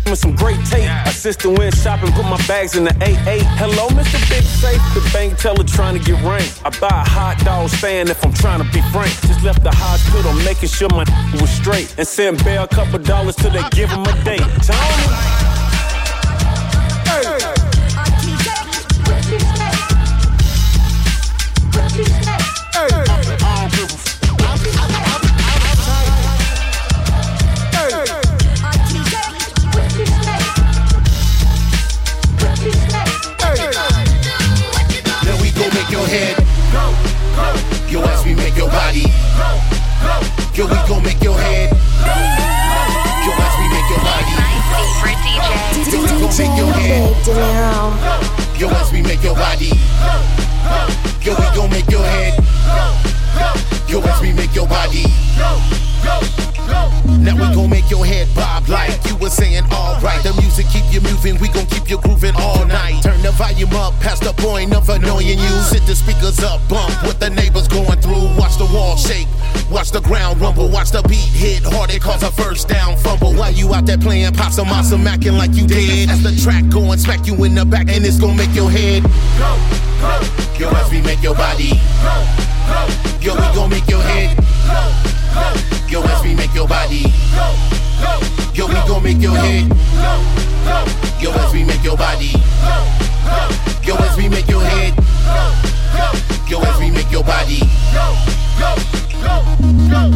With some great tape. Assistant went shopping, put my bags in the 8-8. Hello, Mr. Big Safe. The bank teller trying to get rank. I buy a hot dog stand if I'm trying to be frank. Just left the hospital, making sure my was straight. And sent Bear a couple dollars till they give him a date. Tony. Then Yo, we gon' make your head. Yo, as we make your body My favorite DJ. Yo, we gon' make your head Yo, as we make your body Yo, we gon' make your head Yo, as we make your body Go, go, go. Now we gon' make your head bob like you were saying, alright. The music keep you moving, we gon' keep you grooving all night. Turn the volume up past the point of annoying you. Uh. Sit the speakers up, bump what the neighbors going through. Watch the wall shake, watch the ground rumble, watch the beat hit hard. It cause a first down fumble. While you out there playing possum, awesome, acting like you did. As the track going, smack you in the back, and it's gonna make your head go, go. Yo, as we make your body. Yo, we gon' make your head. Yo, as we make your body. Yo, we gon' make your head. Yo, as we make your body. Yo, as we make your head. Yo, as we make your body.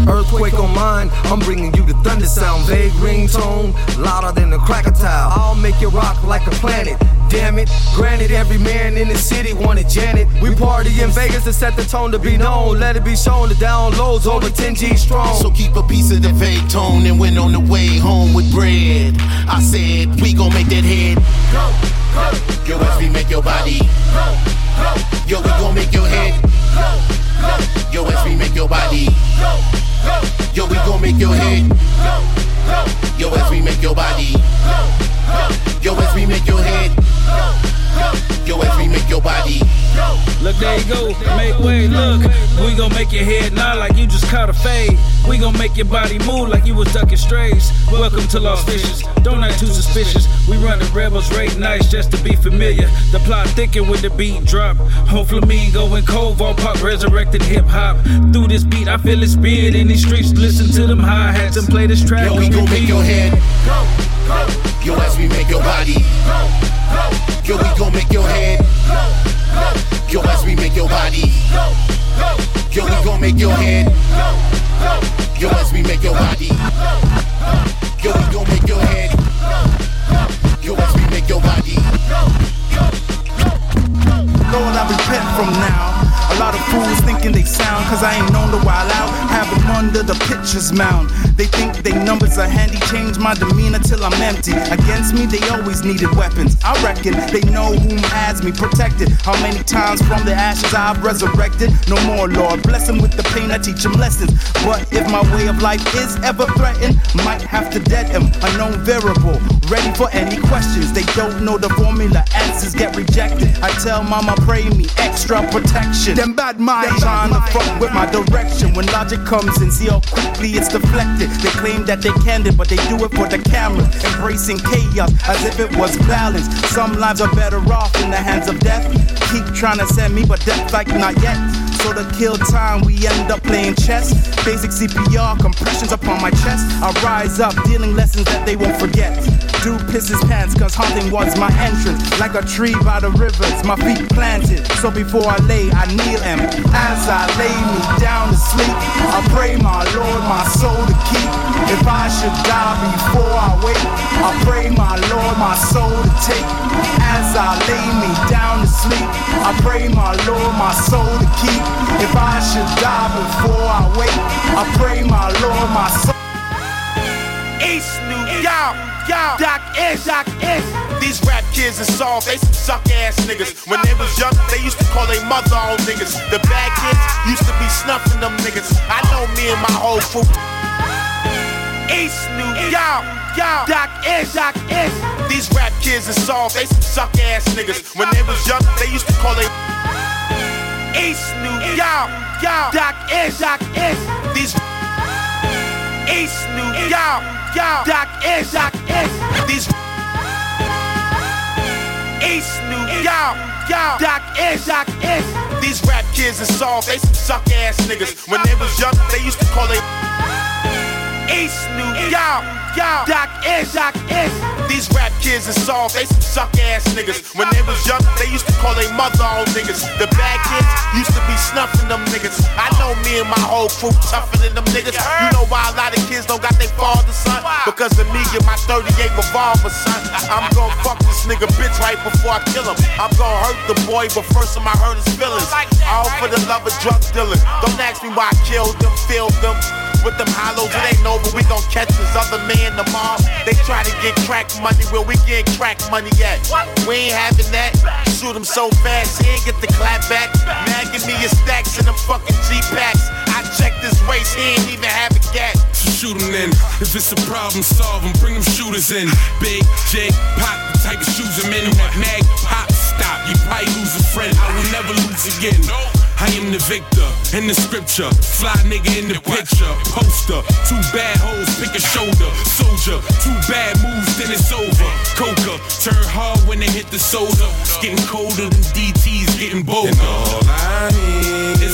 Earthquake on mine, I'm bringing you the thunder sound. Veg Ringtone, louder than a cracker tile. I'll make you rock like a planet. Damn it, granted, every man in the city wanted Janet. We party in Vegas to set the tone to be known. Let it be shown the downloads over 10G strong. So keep a piece of the vague tone and went on the way home with bread. I said, we gon' make that head go, go. Yo, as we make your body go, go. Yo, we gon' make your head go. Yo, as we make your body. Yo, we gon' make your head. Yo, as we make your body. Yo, as we make your head. Yo, as we make your body. Look, there you go. Make way, look. We gon' make your head nod like you just caught a fade. We gon' make your body move like you was ducking strays. Welcome to Lost Fishes. Don't act too suspicious. We run the rebels rate nice just to be familiar. The plot thicken with the beat drop. On Flamingo and Cove, all pop resurrected hip hop. Through this beat, I feel it speed in these streets. Listen to them hi hats and play this track. Yo, we gon' make your head go. Yo, as we make your body. Yo, we gon' make your head. Yo, as we make your body. Yo, we gon' make your head. Yo, as we make your body. Yo, we gon' make your head. Yo, as we make your body. Lord, I repent from now. A lot of fools thinking they sound, cause I ain't known to wild out. Have them under the pitcher's mound. They think they numbers are handy, change my demeanor till I'm empty. Against me, they always needed weapons. I reckon they know whom has me protected. How many times from the ashes I've resurrected? No more, Lord. Bless them with the pain, I teach them lessons. But if my way of life is ever threatened, might have to dead him. Unknown variable, ready for any questions. They don't know the formula, answers get rejected. I tell mama, pray me extra protection. Them bad minds trying to fuck with my direction. When logic comes and see how quickly it's deflected. They claim that they candid, but they do it for the camera. Embracing chaos as if it was balance. Some lives are better off in the hands of death. Keep trying to send me, but death like not yet. So to kill time, we end up playing chess. Basic CPR, compressions upon my chest. I rise up, dealing lessons that they won't forget. Dude pisses pants, cause hunting was my entrance. Like a tree by the rivers, my feet planted. So before I lay, I kneel and as I lay me down to sleep, I pray my Lord my soul to keep. If I should die before I wake, I pray my Lord my soul to take. As I lay me down to sleep, I pray my Lord my soul to keep. If I should die before I wake, I pray my Lord my soul. East New York, Doc Ish, Doc Ish. These rap kids are soft, they some suck ass niggas. When they was young, they used to call their mother on niggas. The bad kids used to be snuffing them niggas. I know me and my whole crew. East New York, y'all, Doc Ish, Doc Ish. These rap kids are soft, they some suck ass niggas. When they was young, they used to call their East New York, y'all, Doc Ish, Doc Ish. These East New York, y'all, Doc Ish, Doc Ish. These East New York, Doc Ish, Doc Ish. These rap kids are soft, they some suck ass niggas. When they was young, they used to call it East New York, y'all, Doc Doc. These rap kids are soft, they some suck ass niggas. When they was young, they used to call their mother on niggas. The bad kids used to be snuffing them niggas. I know me and my whole crew tougher than them niggas. You know why a lot of kids don't got their father, son? Because of me and my 38 revolver, son. I'm gonna fuck this nigga bitch right before I kill him. I'm gonna hurt the boy, but first I'ma hurt his feelings. All for the love of drug dealing. Don't ask me why I killed them, filled them. With them hollows, it ain't over. We gon' catch this other man tomorrow. They try to get crack money, where we get crack money at? We ain't having that. Shoot him so fast, he ain't get the clap back. Man, me your stacks and them fucking G packs. I checked this race, he ain't even have a. So shoot him then. If it's a problem, solve 'em. Bring them shooters in. Big J, pop the type of shoes I'm in. Mag pop stop. You Everybody lose a friend, I will never lose again. I am the victor in the scripture. Fly nigga in the picture. Poster. Two bad hoes, pick a shoulder. Soldier. Two bad moves, then it's over. Coca. Turn hard when they hit the soda. It's getting colder than DT's getting bolder. And all I need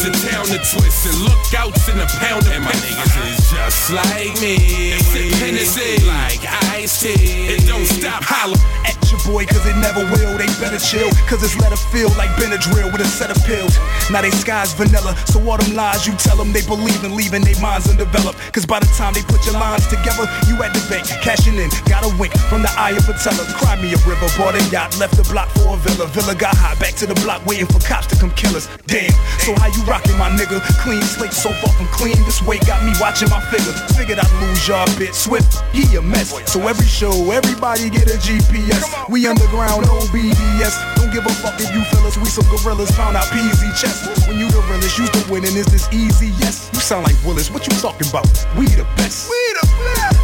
a town to twist and lookouts in a pound And my niggas is just like me. And sip Hennessy like ice tea. It don't stop holler at your boy, cause it never will. They better chill, cause it's let it feel like Benadryl with a set of pills. Now they sky's vanilla, so all them lies you tell them they believe in, leaving their minds undeveloped. Cause by the time they put your lines together, you at the bank, cashing in, got a wink from the eye of a teller. Cry me a river, bought a yacht, left the block for a villa. Villa got hot, back to the block, waiting for cops to come kill us. Damn, so how you rocking, my nigga? Clean slate, so far from clean. This way got me watching my figure. Figured I'd lose y'all bit swift, he a mess. So every show, everybody get a GPS. We underground, no BDS. Don't give a fuck if you feel us, we some gorillas. Found out PZ chest. When you the realest, used to winning, is this easy? Yes. You sound like Willis, what you talking about? We the best. We the best.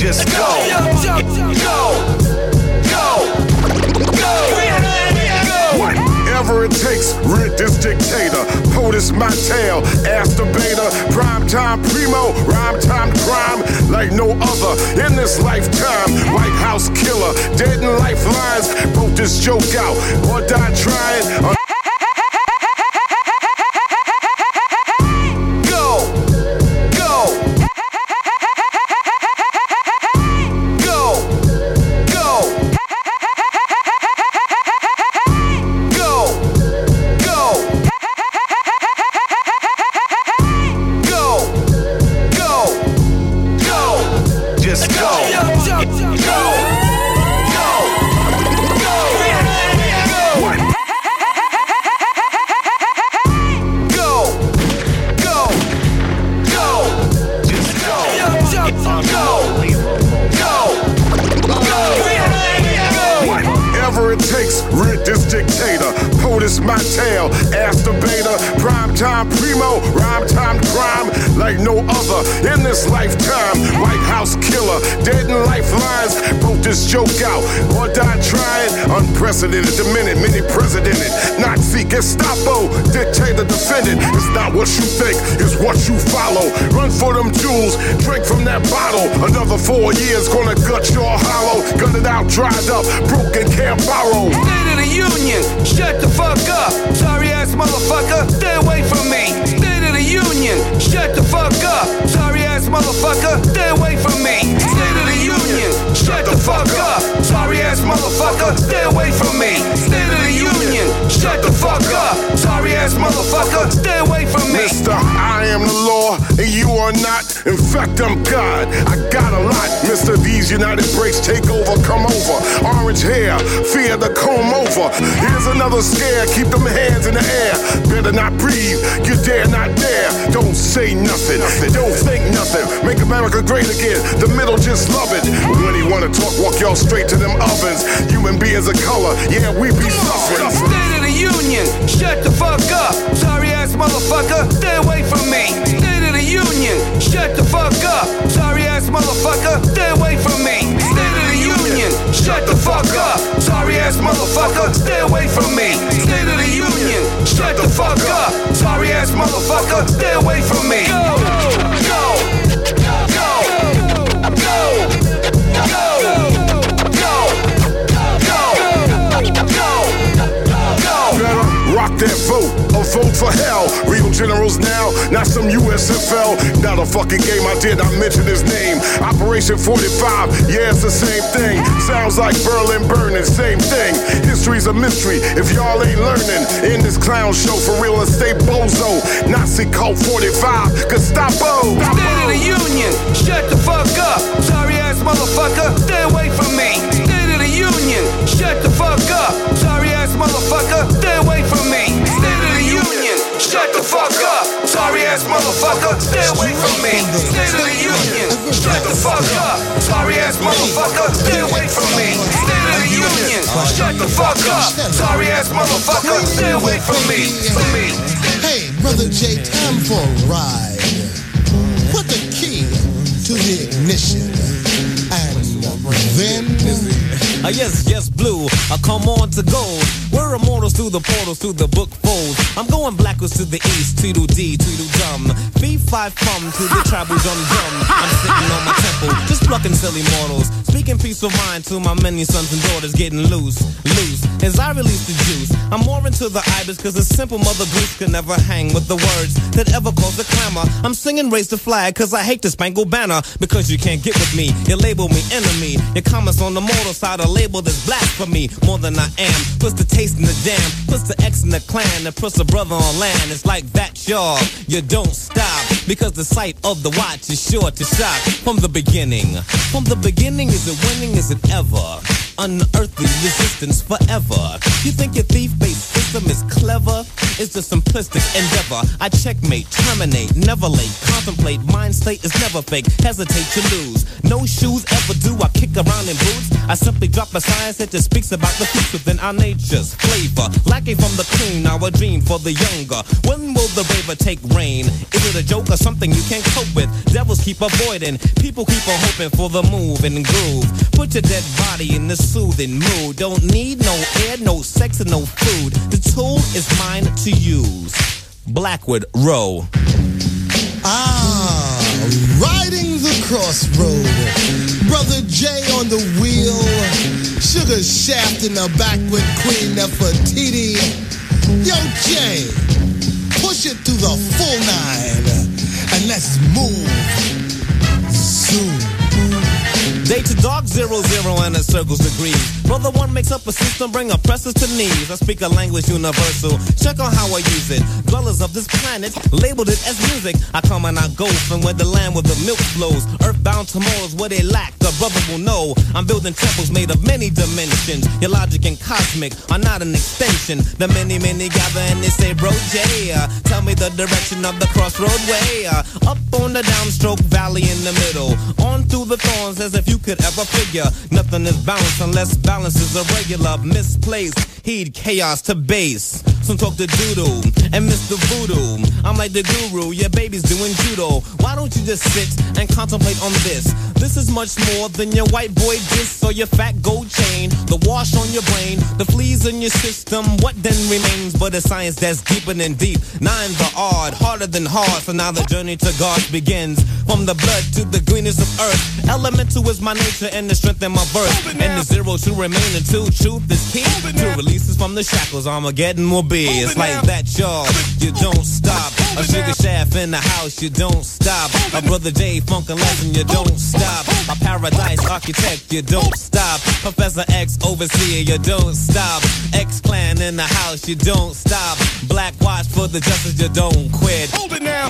Just go, go, go, go, Whatever it takes, rid this dictator. POTUS my tail, the beta. Prime time primo, rhyme time crime like no other in this lifetime. White House killer, dead in lifelines. Broke this joke out or die trying. Motherfucker, stay away from me. State of the Union, shut the fuck up. Sorry ass motherfucker, stay away from me. State of the Union, shut the fuck up. Sorry ass motherfucker, stay away from me. Mister, I am the law and you are not. In fact, I'm God. I got a lot. Mister, these United breaks take over, come over. Orange hair, fear the comb over. Here's another scare. Keep them hands in the air. Better not breathe. You dare not dare. Don't say nothing. Don't think nothing. Make America great again. The middle just love it. When he wanna talk, walk y'all straight to them ovens. Human beings of color, yeah, we be suffering. State of the Union, shut the fuck up. Sorry ass motherfucker, stay away from me. The Union, shut the fuck up. Sorry ass motherfucker, stay away from me. State of the Union, shut the fuck up. Sorry ass motherfucker, stay away from me. State of the Union, shut the fuck up. Sorry ass motherfucker, stay away from me. Go, go, go, go, go, Better rock that or vote for hell. Real generals now, not some USFL. Not a fucking game, I did not mention his name. Operation 45, yeah, it's the same thing. Sounds like Berlin burning, same thing. History's a mystery if y'all ain't learning. In this clown show for real estate bozo. Nazi cult 45, Gestapo. State of the Union, shut the fuck up. Sorry ass motherfucker, stay away from me. State of the Union, shut the fuck up. Sorry ass motherfucker, stay away from me. Shut the fuck up. Sorry ass motherfucker, stay away from me. State of the Union, shut the fuck up. Sorry ass motherfucker, stay away from me. State of the Union, shut the fuck up. Sorry ass motherfucker, stay away from me. From me. Hey, brother J, time for a ride. Put the key to the ignition. And then. Uh, yes, yes, blue. I come on to gold. We're immortals through the portals, through the book folds. I'm going backwards to the east, Tweedle D, Tweedle Dum. Fee, five, fum to the tribal dum dum. I'm sitting on my temple, just plucking silly mortals. Speaking peace of mind to my many sons and daughters getting loose, loose. As I release the juice, I'm more into the ibis cause a simple mother goose can never hang with the words that ever cause a clamor. I'm singing raise the flag cause I hate the spangled banner because you can't get with me. You label me enemy. Your comments on the mortal side are labeled as blasphemy more than I am. Puts the taste in the jam, puts the X in the clan, and puts a brother on land. It's like that, y'all. You don't stop because the sight of the watch is sure to shock from the beginning. From the beginning, is it winning? Is it ever? Unearthly resistance forever. You think your thief-based system is clever? It's a simplistic endeavor. I checkmate, terminate, never late, contemplate. Mind state is never fake. Hesitate to lose. No shoes ever do. I kick around in boots. I simply drop a science that just speaks about the fruits within our nature's flavor. Lacking from the queen, our dream for the younger. When will the raver take reign? Is it a joke or something you can't cope with? Devils keep avoiding. People keep on hoping for the move and groove. Put your dead body in the soothing mood. Don't need no air, no sex, and no food. The tool is mine to use. Blackwood Row. Ah, riding the crossroad. Brother J on the wheel. Sugar shaft in the back with Queen Nefertiti. Yo, Jay, push it to the full nine. And let's move. Zero zero and a circle's degrees. Brother one makes up a system, bring oppressors to knees. I speak a language universal. Check on how I use it. Dwellers of this planet labeled it as music. I come and I go from where the land where the milk flows. Earthbound tomorrows where they lack. The brother will know. I'm building temples made of many dimensions. Your logic and cosmic are not an extension. The many many gather and they say, Bro J, uh, tell me the direction of the crossroad way. Uh, up on the downstroke valley in the middle. On through the thorns as if you could ever figure. Nothing is balanced unless balance is irregular. Misplaced, heed chaos to base. Some talk to doodle and Mr. Voodoo. I'm like the guru, your baby's doing judo. Why don't you just sit and contemplate on this? This is much more than your white boy diss or your fat gold chain. The wash on your brain, the fleas in your system. What then remains but a science that's deeper than deep? Nine the odd, harder than hard. So now the journey to God begins. From the blood to the greenness of earth. Elemental is my nature and the strength in my verse. And the zero to remain until truth is key. To releases from the shackles, Armageddon will be. It's like that, y'all. You don't stop. A sugar shaft in the house, you don't stop. A brother J Funk and Legend, you don't stop. A paradise architect, you don't stop. Professor X overseer, you don't stop. X Clan in the house, you don't stop. Black watch for the justice, you don't quit. Hold it now.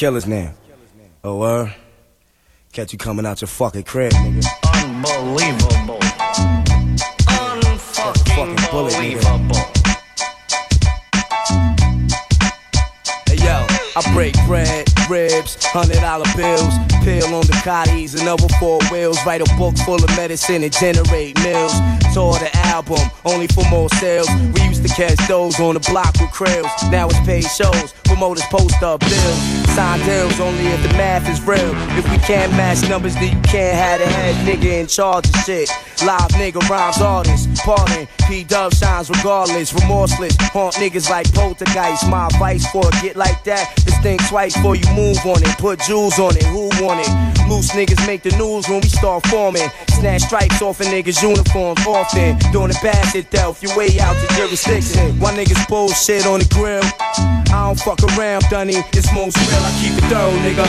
Killers now. Oh, word? Catch you coming out your fucking crib, nigga. Unbelievable. Fucking bullet, nigga. Hey yo, I break bread, ribs, hundred dollar bills, pill on the cotties another four wheels. Write a book full of medicine and generate mills. Tour the album, only for more sales. We used to catch those on the block with krills. Now it's paid shows, promoters post up bills. Sign deals only if the math is real. If we can't match numbers, then you can't have the head nigga in charge of shit. Live nigga rhymes artists, pardon. P Dub shines regardless, remorseless. Haunt niggas like poltergeist. My advice for a get like that is think twice before you move on it. Put jewels on it, who want it? Loose niggas make the news when we start forming. Snatch stripes off a niggas' uniforms often. Doing the basket Delph, you way out to jurisdiction. Why niggas bullshit on the grill? I don't fuck around, Dunny. It's most real, I keep it thorough, nigga.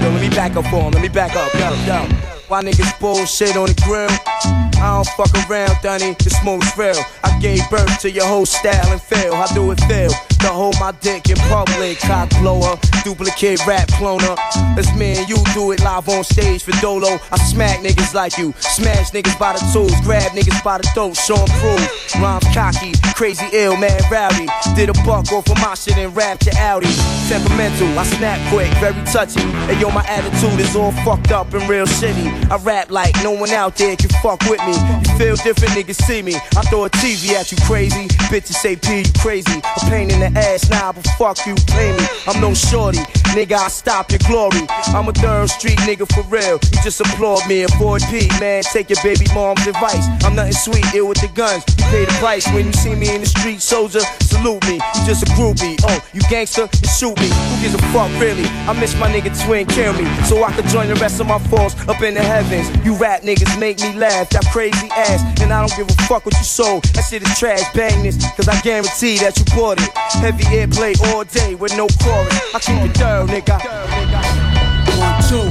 Yo, let me back up him, let me back up, yo, yo. Why niggas bullshit on the grill? I don't fuck around, Dunny, it's most real. I gave birth to your whole style and feel. How do it feel? To hold my dick in public, cock blower, duplicate rap cloner. It's me and you do it live on stage for Dolo. I smack niggas like you, smash niggas by the tools, grab niggas by the throat, show 'em proof. Rhymes cocky, crazy ill, man rowdy. Did a buck off of my shit and rapped to Audi. Temperamental, I snap quick, very touchy. And yo, my attitude is all fucked up and real shitty. I rap like no one out there can fuck with me. You feel different, niggas see me. I throw a TV at you crazy. Bitches say P, you crazy. A pain in the ass, nah, but fuck you, play me. I'm no shorty, nigga, I stop your glory. I'm a third street nigga for real. You just applaud me, avoid P, man. Take your baby mom's advice. I'm nothing sweet, ill with the guns. You pay the price when you see me in the street, soldier. Salute me, you just a groupie. Oh, you gangster, you shoot me. Who gives a fuck, really? I miss my nigga twin, kill me. So I could join the rest of my foes up in the heavens. You rap niggas make me laugh, that crazy ass. And I don't give a fuck what you sold. That shit is trash, bang this, cause I guarantee that you bought it. Heavy airplay all day with no chorus. I keep it thorough, nigga. One, two.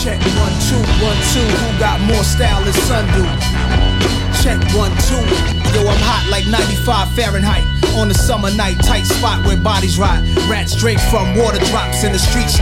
Check one, two, one, two. Who got more style than Sun do? Check one, two. Yo, I'm hot like 95 Fahrenheit. On a summer night, tight spot where bodies rot. Rats drink from water drops in the streets.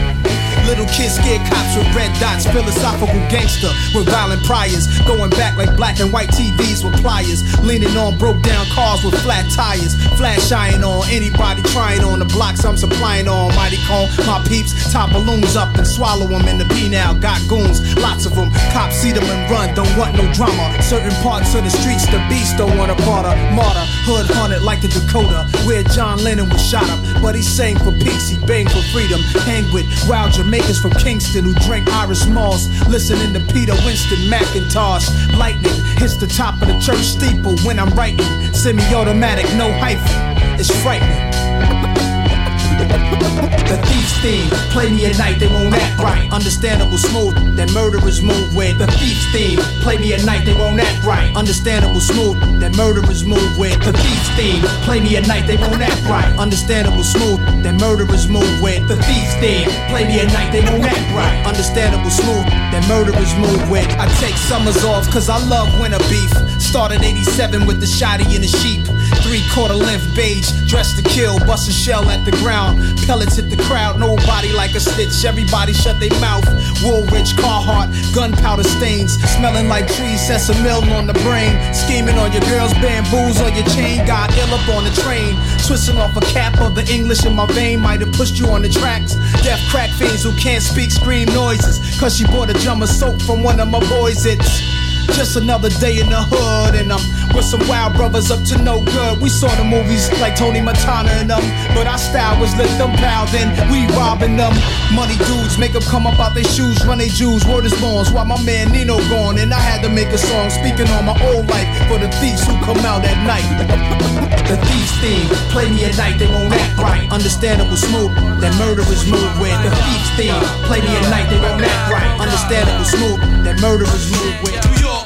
Little kids scared cops with red dots. Philosophical gangster with violent priors. Going back like black and white TVs with pliers. Leaning on broke down cars with flat tires. Flash iron on anybody trying on the blocks I'm supplying on. Mighty cone, my peeps top balloons up and swallow them in the P now. Got goons, lots of them. Cops see them and run, don't want no drama. Certain parts of the streets, the beast don't want a martyr. Martyr, hood haunted like the Dakota, where John Lennon was shot up. But he sang for peace, he banged for freedom. Hang with wild Jamaicans from Kingston who drink Irish Moss. Listening to Peter Winston McIntosh. Lightning hits the top of the church steeple when I'm writing. Semi automatic, no hyphen. It's frightening. The thief's theme, play me at night, they won't act right. Understandable smooth, that murderers move with. The thief's theme, play me at night, they won't act right. Understandable smooth, that murderers move with. The thief's theme, play me at night, they won't act right. Understandable smooth, that murderers move with. The thief's theme, play me at night, they won't act right. Understandable smooth, that murderers move with. I take summers off, cause I love winter beef. Started 87 with the shotty and the sheep. Three quarter length beige, dressed to kill, bust a shell at the ground. Pellets hit the crowd, nobody like a stitch. Everybody shut their mouth. Woolrich, Carhartt, gunpowder stains. Smelling like trees, a million on the brain. Scheming on your girl's bamboos on your chain. Got ill up on the train. Twisting off a cap of the English in my vein. Might have pushed you on the tracks. Deaf crack fiends who can't speak, scream noises. Cause she bought a jar of soap from one of my boys. It's just another day in the hood, and I'm with some wild brothers up to no good. We saw the movies like Tony Montana and them, but our style was let them pow, then we robbing them. Money dudes make them come up out their shoes, run they Jews, word is bonds. While my man Nino gone, and I had to make a song speaking on my old life for the thieves who come out at night. The thieves theme, play me at night, they won't act right. Understandable smooth, that murderers move with. The thieves theme, play me at night, they won't act right. Understandable smooth, that murderers move with. New York,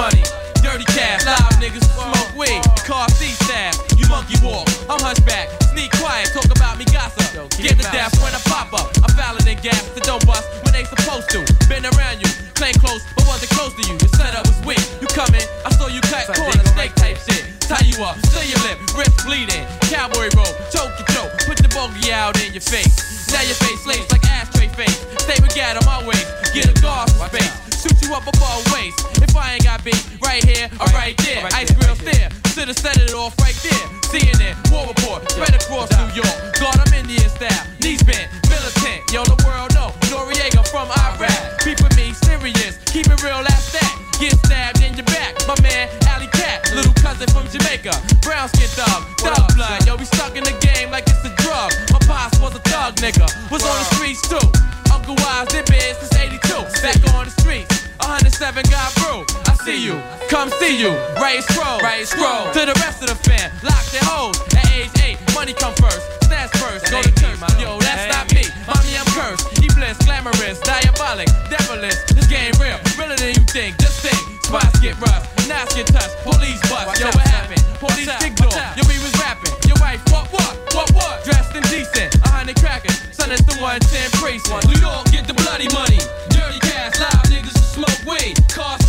money. Dirty cash, live niggas smoke weed, car thief staff, you monkey walk. I'm hunchback, sneak quiet, talk about me gossip. Yo, Get the death when I pop up. I'm fouling in gas that don't bust when they supposed to. Been around you, claim close, but wasn't close to you. Your setup was weak. You coming, I saw you cut corner, snake type shit. Tie you up, seal your lip, wrist bleeding. Cowboy rope, choke your choke, put the bogey out in your face. Now your face slaves like ashtray face. Stay with gat on my waist, get a guard space right here, I ain't got beat, right here or right there. Ice real fair. Should've set it off right there. CNN, war report, spread across New York. God, I'm Indian style, knees bent, militant. Yo, the world know. Noreaga from Iraq. Keep with me serious, keep it real, that's that. Get stabbed in your back, my man, Alley Cat, little cousin from Jamaica. Brown skin thug, thug blood. Yo, we stuck in the game like it's a drug. My pops was a thug nigga, was on the streets too. Uncle Wise did biz since 82. Back on the streets, 107 got through. I see you, come see you. Right scroll, right scroll. To the rest of the fam, lock their hoes. At age 8, money come first, snatch first, go to church. Yo, that's not me. Mommy, I'm cursed. Eblis, glamorous, diabolic, devilish. This game real, realer than you think. Just think, spots get rough, knives get touched, police bust. Yo, what happened? Police big door. Yo, we was rapping. Your wife, what, what, what, what? Dressed in decent, a hundred crackers. Son is the 110 precinct. New York, get the bloody money. Who. Car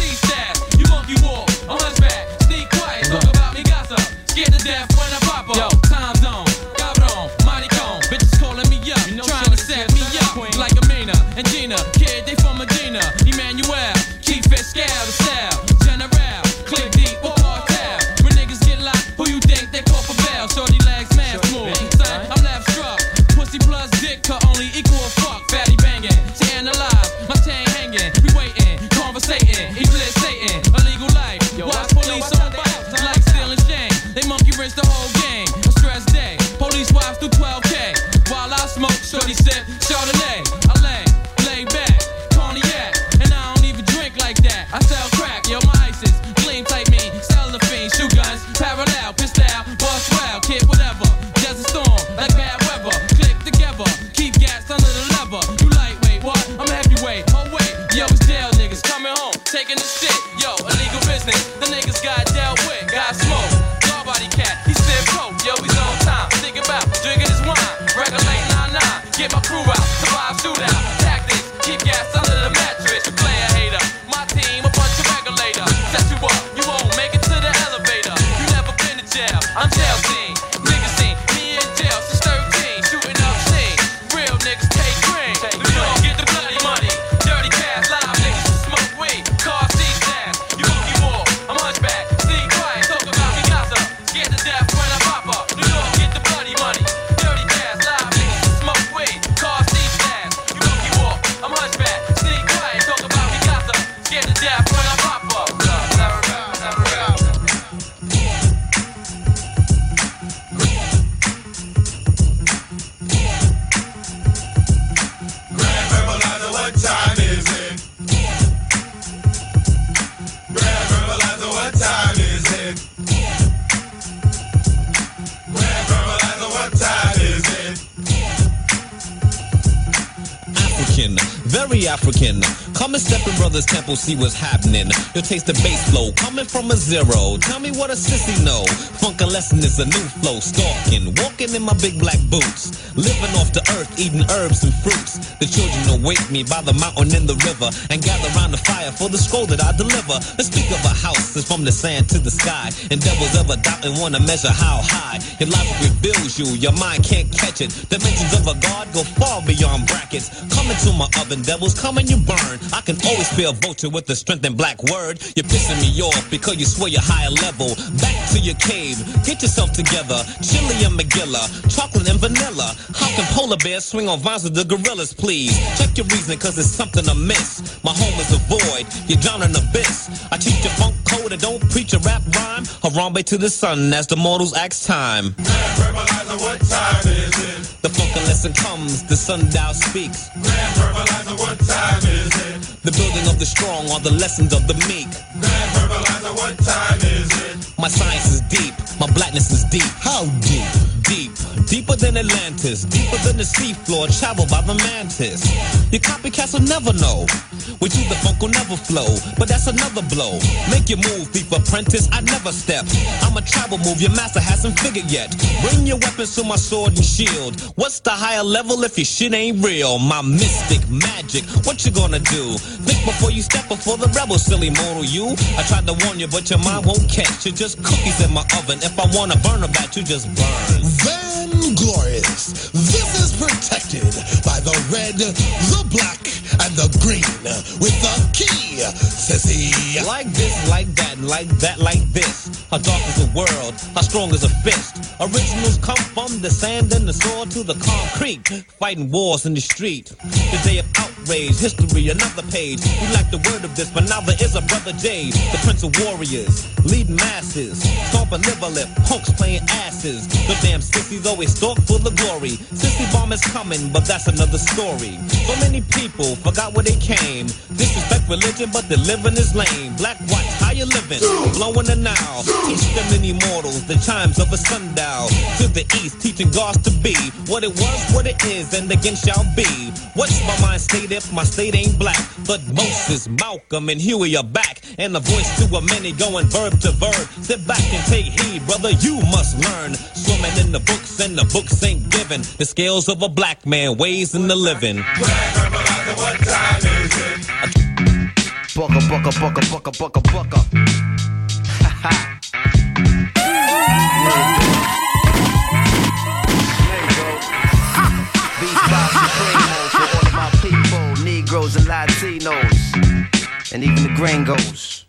Come and step in brother's temple, see what's happening. You'll taste the bass flow coming from a zero. Tell me what a sissy know. Funk lesson is a new flow. Stalking, walking in my big black boots. Living off the earth, eating herbs and fruits. The children await me by the mountain and the river and gather round the fire for the scroll that I deliver. Let's speak of a house that's from the sand to the sky. And devils ever doubt and wanna measure how high. Your logic reveals you, your mind can't catch it. Dimensions of a god go far beyond brackets. Come into my oven, devils, come and you burn. I can always feel vulture with the strength and black word. You're pissing me off because you swear you're higher level. Back to your cave, get yourself together. Chili and McGilla, chocolate and vanilla. How can polar bears swing on vines with the gorillas, please? Check your reasoning, cause there's something amiss. My home is a void, you're down in abyss. I teach your funk code and don't preach a rap rhyme. Harambe to the sun as the mortals ask time. Verbalizer, what time is it? The funk lesson comes, the sundial speaks. Grand Verbalizer, what time is it? The building of the strong are the lessons of the meek. Grand Verbalizer, what time is it? My science is deep, my blackness is deep. How deep? Deep, deeper than Atlantis, deeper than the seafloor, traveled by the mantis. Your copycats will never know. With you, the funk will never flow, but that's another blow. Make your move, thief apprentice, I never step. I'm a travel move your master hasn't figured yet. Bring your weapons to my sword and shield. What's the higher level if your shit ain't real? My mystic magic, what you gonna do? Think before you step before the rebel, silly mortal you. I tried to warn you, but your mind won't catch. You're just cookies in my oven. If I wanna burn a bat, you just burn. Van This is protected by the red, the black, and the green with the key. Sissy Like this, like that, like that, like this. How dark is the world? How strong is a fist? Originals come from the sand and the sword to the concrete. Fighting wars in the street. The day of outrage, history, another page. We lack the word of this, but now there is a brother J, the prince of warriors. Leading masses. Stomping liver lip, punks playing asses. The damn sissies always stalk full of glory. Sissy bomb is coming, but that's another story. So many people forgot where they came. Disrespect religion, but the living is lame. Black watch, how you living? Blowing the now. Teach them immortals the chimes of a sundial. To the east, teaching gods to be what it was, what it is, and again shall be. What's my mind state if my state ain't black? But Moses, Malcolm, and Huey are back. And the voice to a many going verb to verb. Sit back and take heed, brother, you must learn. Swimming in the books, and the books ain't given. The scales of a black man weighs in the living. Bucka, bucka, bucka, bucka, bucka, bucka. Ha ha. B-Spot Supremo for all of my people, Negroes and Latinos, and even the gringos.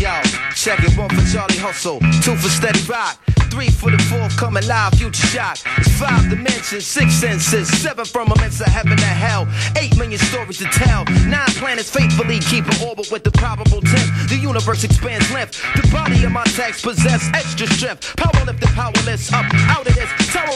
Yo, check it, one for Charlie Hustle, two for Steady Rock. Three for the fourth, coming live, future shock. Five dimensions, six senses, seven firmaments of heaven and hell. Eight million stories to tell. Nine planets faithfully keep an orbit with the probable tenth. The universe expands length. The body of my text possess extra strength. Power lifted, powerless, up out of this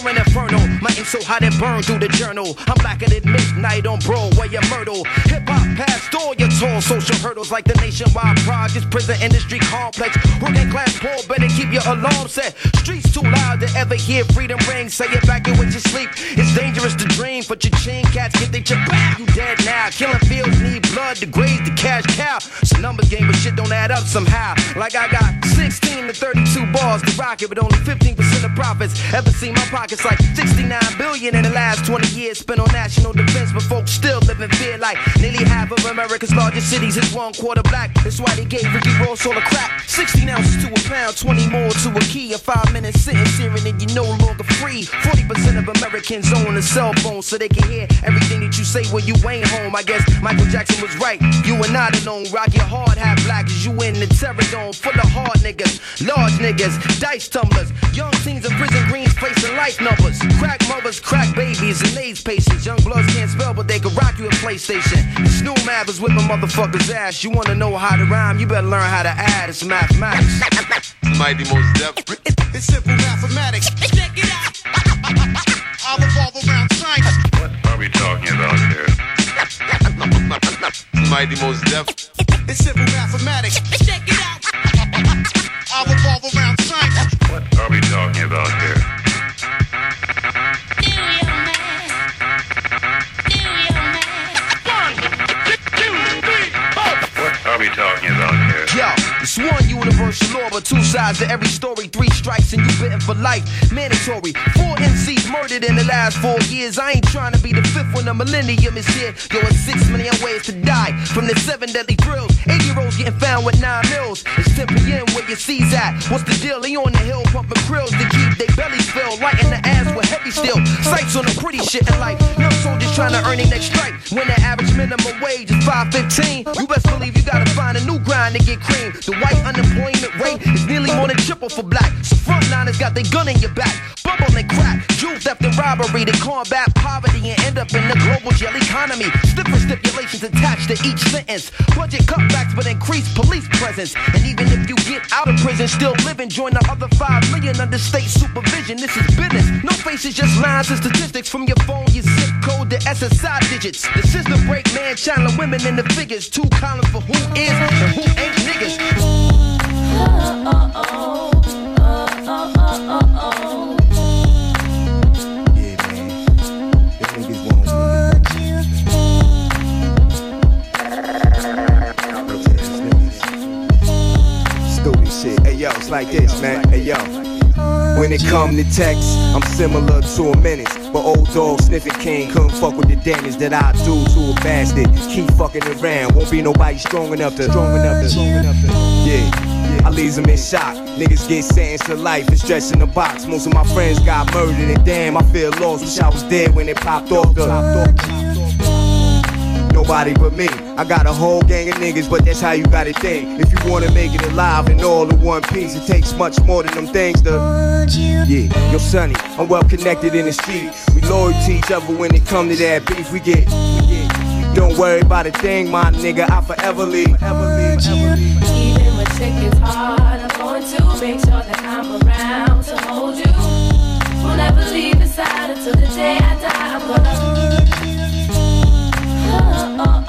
and inferno. My ink so hot it burned through the journal. I'm blacker than midnight on Broadway and Myrtle. Hip hop past all your tall social hurdles like the nationwide projects, prison industry complex. Working class poor, better keep your alarm set. Streets too loud to ever hear freedom ring. Say it back in with your sleep. It's dangerous to dream, but your chain cats get they back. You dead now. Killing fields need blood to graze the cash cow. A numbers game, but shit don't add up somehow. Like I got 16 to 32 bars to rock it, but only 15% of profits. Ever seen my pockets like 69 billion in the last 20 years spent on national defense, but folks still live in fear like nearly half of America's largest cities is one quarter black. That's why they gave Ricky Ross all the crack. 16 ounces to a pound, 20 more to a key. A five minute sentence hearing and you're no longer free. 40% of Americans own a cell phone so they can hear everything that you say when you ain't home. I guess Michael Jackson was right. You are not alone. Rock your hard hat black as you in the terror dome full of hard niggas, large niggas, dice tumblers, young teens in prison greens facing life numbers. Crack mothers, crack babies, and AIDS patients. Young bloods can't spell, but they can rock you a PlayStation. Snoop Mathers whip a motherfucker's ass. You wanna know how to rhyme? You better learn how to add. It's mathematics. Mighty Mos Def. It's simple mathematics. Check it out. I'll revolve around science. What are we talking about here? Mighty Mos Def. It's simple mathematics. Check it out. I'll revolve around science. What are we talking about here? What are we talking about here? Yo, it's one universal law, but two sides to every story. Three strikes and you bitten for life. Mandatory. Four MCs murdered in the last four years. I ain't trying to be the fifth when the millennium is here. Yo, it's six million ways to die from the seven deadly thrills. Eight year olds getting found with nine mils. It's 10 p.m. where your C's at. What's the deal? They on the hill pumping krills to keep their bellies filled. Lighting the ass with heavy steel. Sights on the pretty shit in life. Young soldiers trying to earn their next strike. When the average minimum wage is 515, you best believe you gotta find a new grind to get cream. The white unemployment rate is nearly more than triple for black. So frontliners got their gun in your back. Bubble and crack, jewel theft and robbery to combat poverty and end up in the global jail economy. Stiffer stipulations attached to each sentence. Budget cutbacks but increased police presence. And even if you get out of prison, still living, join the other five million under state supervision. This is business. No faces, just lines and statistics from your phone, your zip code, the SSI digits. The system break man, channeling women in the figures. Two columns for who is and who ain't niggas. Like this, man. Hey yo. When it come to text, I'm similar to a menace. But old dog sniffing king couldn't fuck with the damage that I do to a bastard. Keep fucking around, won't be nobody strong enough to, strong enough to, strong enough to. Yeah. I leaves them in shock. Niggas get sentenced to life and stretched in the box. Most of my friends got murdered, and damn, I feel lost. Wish I was dead when it popped off the. No Nobody but me. I got a whole gang of niggas, but that's how you gotta think. If you wanna make it alive and all in one piece, it takes much more than them things to. Yeah, yo, Sonny, I'm well connected in the street. We loyal to each other when it come to that beef. We get, we get. Don't worry about a thing, my nigga. I forever leave. Even when shit gets hard, I'm going to make sure that I'm around to hold you. Will never leave your side until the day I die. I'm gonna. Oh, oh.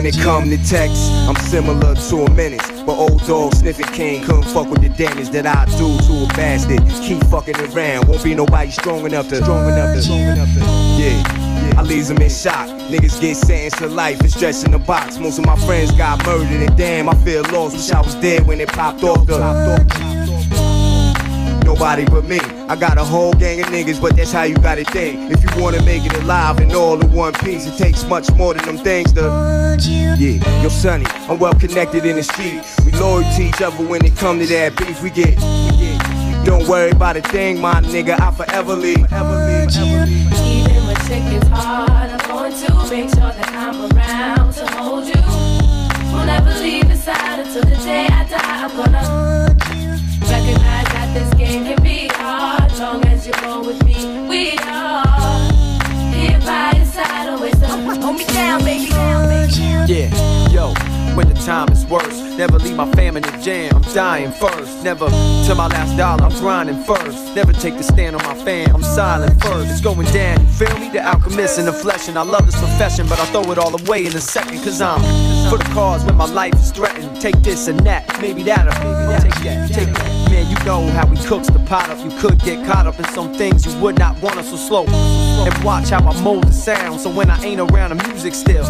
When it come to text, I'm similar to a menace. But old dog sniffing king couldn't fuck with the damage that I do to a bastard. Keep fucking around, won't be nobody strong enough to, strong enough to, strong enough to. Yeah. I leaves them in shock. Niggas get sentenced to life and stretched in the box. Most of my friends got murdered, and damn, I feel lost. Wish I was dead when it popped off the. Nobody but me. I got a whole gang of niggas, but that's how you gotta think. If you wanna make it alive and all in one piece, it takes much more than them things to. Yeah, yo, Sonny, I'm well connected in the street. We loyal to each other when it come to that beef. We get, we get. Don't worry about a thing, my nigga. I forever leave. Even when shit gets hard, I'm going to make sure that I'm around to hold you. Will never leave your side until the day I die. I'm gonna recognize Yeah, yo, when the time is worse, never leave my fam in jam. I'm dying first, never till my last dollar. I'm grinding first, never take the stand on my fam. I'm silent first, it's going down. You feel me? The alchemist in the flesh, and I love this profession, but I throw it all away in a second, cause I'm for the cause when my life is threatened. Take this and that, maybe that'll take that, take that. Man, you know how he cooks the pot up. You could get caught up in some things you would not want us so slow. And watch how I mold the sound, so when I ain't around the music still.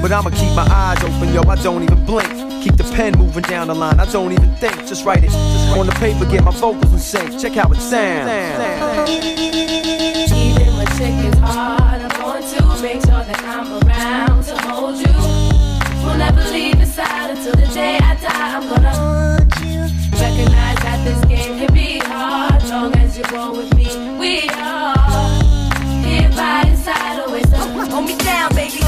But I'ma keep my eyes open, yo, I don't even blink. Keep the pen moving down the line, I don't even think, just write it. Just On the paper, get my vocals in sync, check how it sounds. Even when shit gets hard, Roll with me, we are here by your side, always. Hold me down, baby.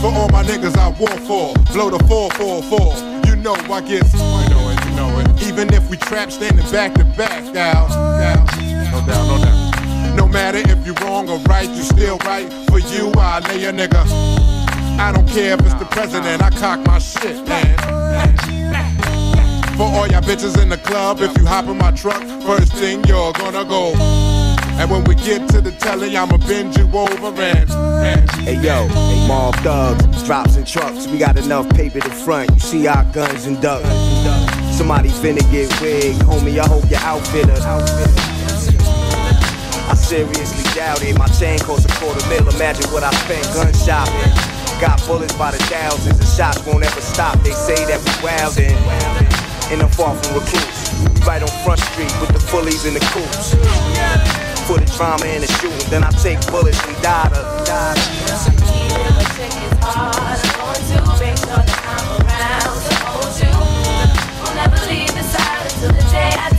For all my niggas I war for, blow the 444. You know I get, you know it, you know it. Even if we trap standing back to back, down, down, no doubt, no doubt. No matter if you're wrong or right, you still right. For you, I lay a nigga. I don't care if it's the president, I cock my shit, man. For all y'all bitches in the club, if you hop in my truck, first thing you're gonna go. And when we get to the telly, I'ma bend you over and. Hey yo, mob thugs, drops and trucks. We got enough paper to front. You see our guns and ducks. Somebody finna get wigged, homie. I hope your outfitter. I seriously doubt it. My chain costs a quarter mil. Imagine what I spent gun shopping. Got bullets by the thousands, and shots won't ever stop. They say that we wildin', and I'm far from recluse. Right on Front Street with the fullies and the coops. For the drama and the shooting, then I take bullets and die to. Going to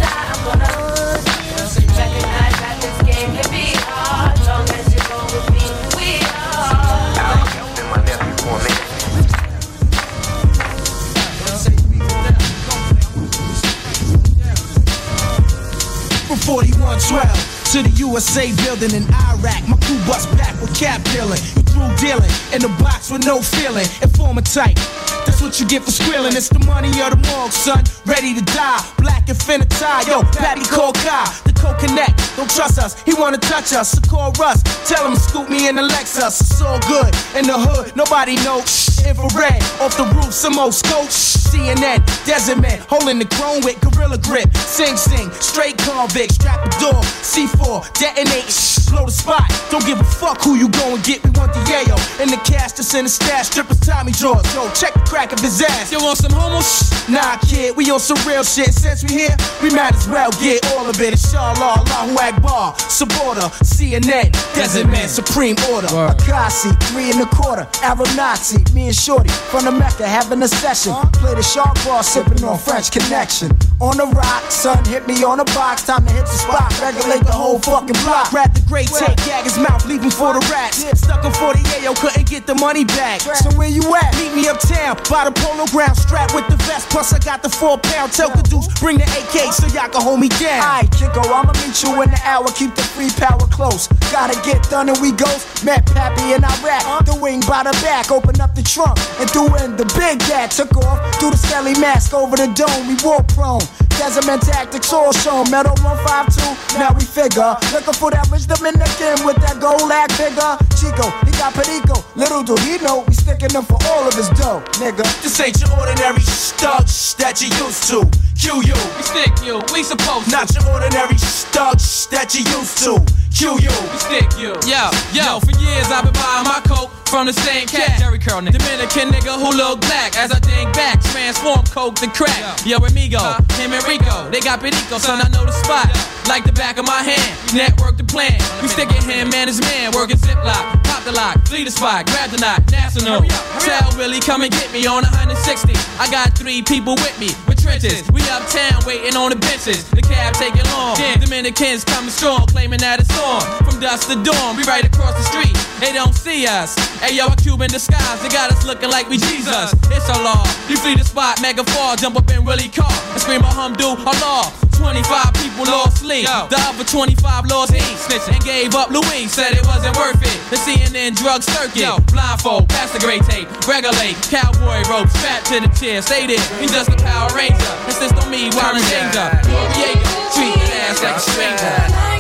4112, to the USA building in Iraq. My crew bust back with cap dealing. Through dealing in the box with no feeling. Informer type. That's what you get for squealing. It's the money of the morgue, son. Ready to die. Black infinity. Yo, Patty call. The co-connect. Don't trust us. He wanna touch us. So call Russ. Tell him scoop me in the Lexus. It's all good. In the hood, nobody knows. Infrared. Off the roof, some old scope. CNN. Desert man. Holding the chrome with gorilla grip. Sing, sing. Straight convict. Strap the door. C4. Detonate. Blow the spot. Don't give a fuck who you go and get. We want the yayo. And the cash that's in the stash. Strippers Tommy Jaws. Yo, check the crack of his ass. You want some homos? Nah, kid, we on some real shit. Since we here, we might as well get all of it. Inshallah, Allahu Akbar, Sabota, CNN, Desert Man, Supreme Order. Akasi, three and a quarter, Arab Nazi, me and Shorty from the Mecca having a session. Play the sharp ball, sipping on French Connection. On the rock, son, hit me on the box, time to hit the spot, regulate the whole fucking block. Grab the great tape, gag his mouth, leave him for the rats. Stuck him for the yayo, couldn't get the money back. So where you at? Meet me uptown, by the polo ground, strapped with the vest, plus I got the four pound. Tell Caduce, bring the AK so y'all can hold me down. Alright, Chico, I'ma meet you in the hour, keep the free power close. Gotta get done and we goes. Met Pappy and I rap. The wing by the back, open up the trunk and threw in the big gat. Took off, threw the skelly mask over the dome. We war prone. Desert tactics all shown. Metal 152, now we figure. Looking for that rich Dominican with that gold lag figure. Chico, he got Perico. Little do he know, we sticking them for all of his dough, nigga. This ain't your ordinary studs that you used to. Q you, we stick you, we supposed to. Not your ordinary studs that you used to. Q you, we stick you. Yo, yo, for years I've been buying my coke from the same cat. Jerry Curl nigga. Dominican nigga who look black as I think back. Transform coke to crack. Yo, amigo, him and Rico, they got Perico, son, I know the spot. Like the back of my hand, network the plan. We sticking him and his man, working ziplock. Pop the lock, flee the spot, grab the knot, national. Tell Willie, come and get me on 160. I got three people with me, with trenches. We uptown waiting on the benches. The cab taking long. Then Dominicans coming strong, claiming that it's on. From dusk to dawn, we right across the street. They don't see us. Hey yo, a Cuban disguise, they got us looking like we Jesus. It's a law. You flee the spot, mega fall, jump up in Willie car, and scream oh, a humdo, Allah. 25 people lost sleep. The other 25 lost heat. Snitching And gave up Louis, said it wasn't worth it. The CNN drug circuit. Blindfold, pass the great tape. Regulate, cowboy ropes, fat to the chair. Stay there, he just a Power Ranger. Insist on me while in danger. Diego, treat your ass like a stranger.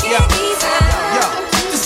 Yeah. Yeah.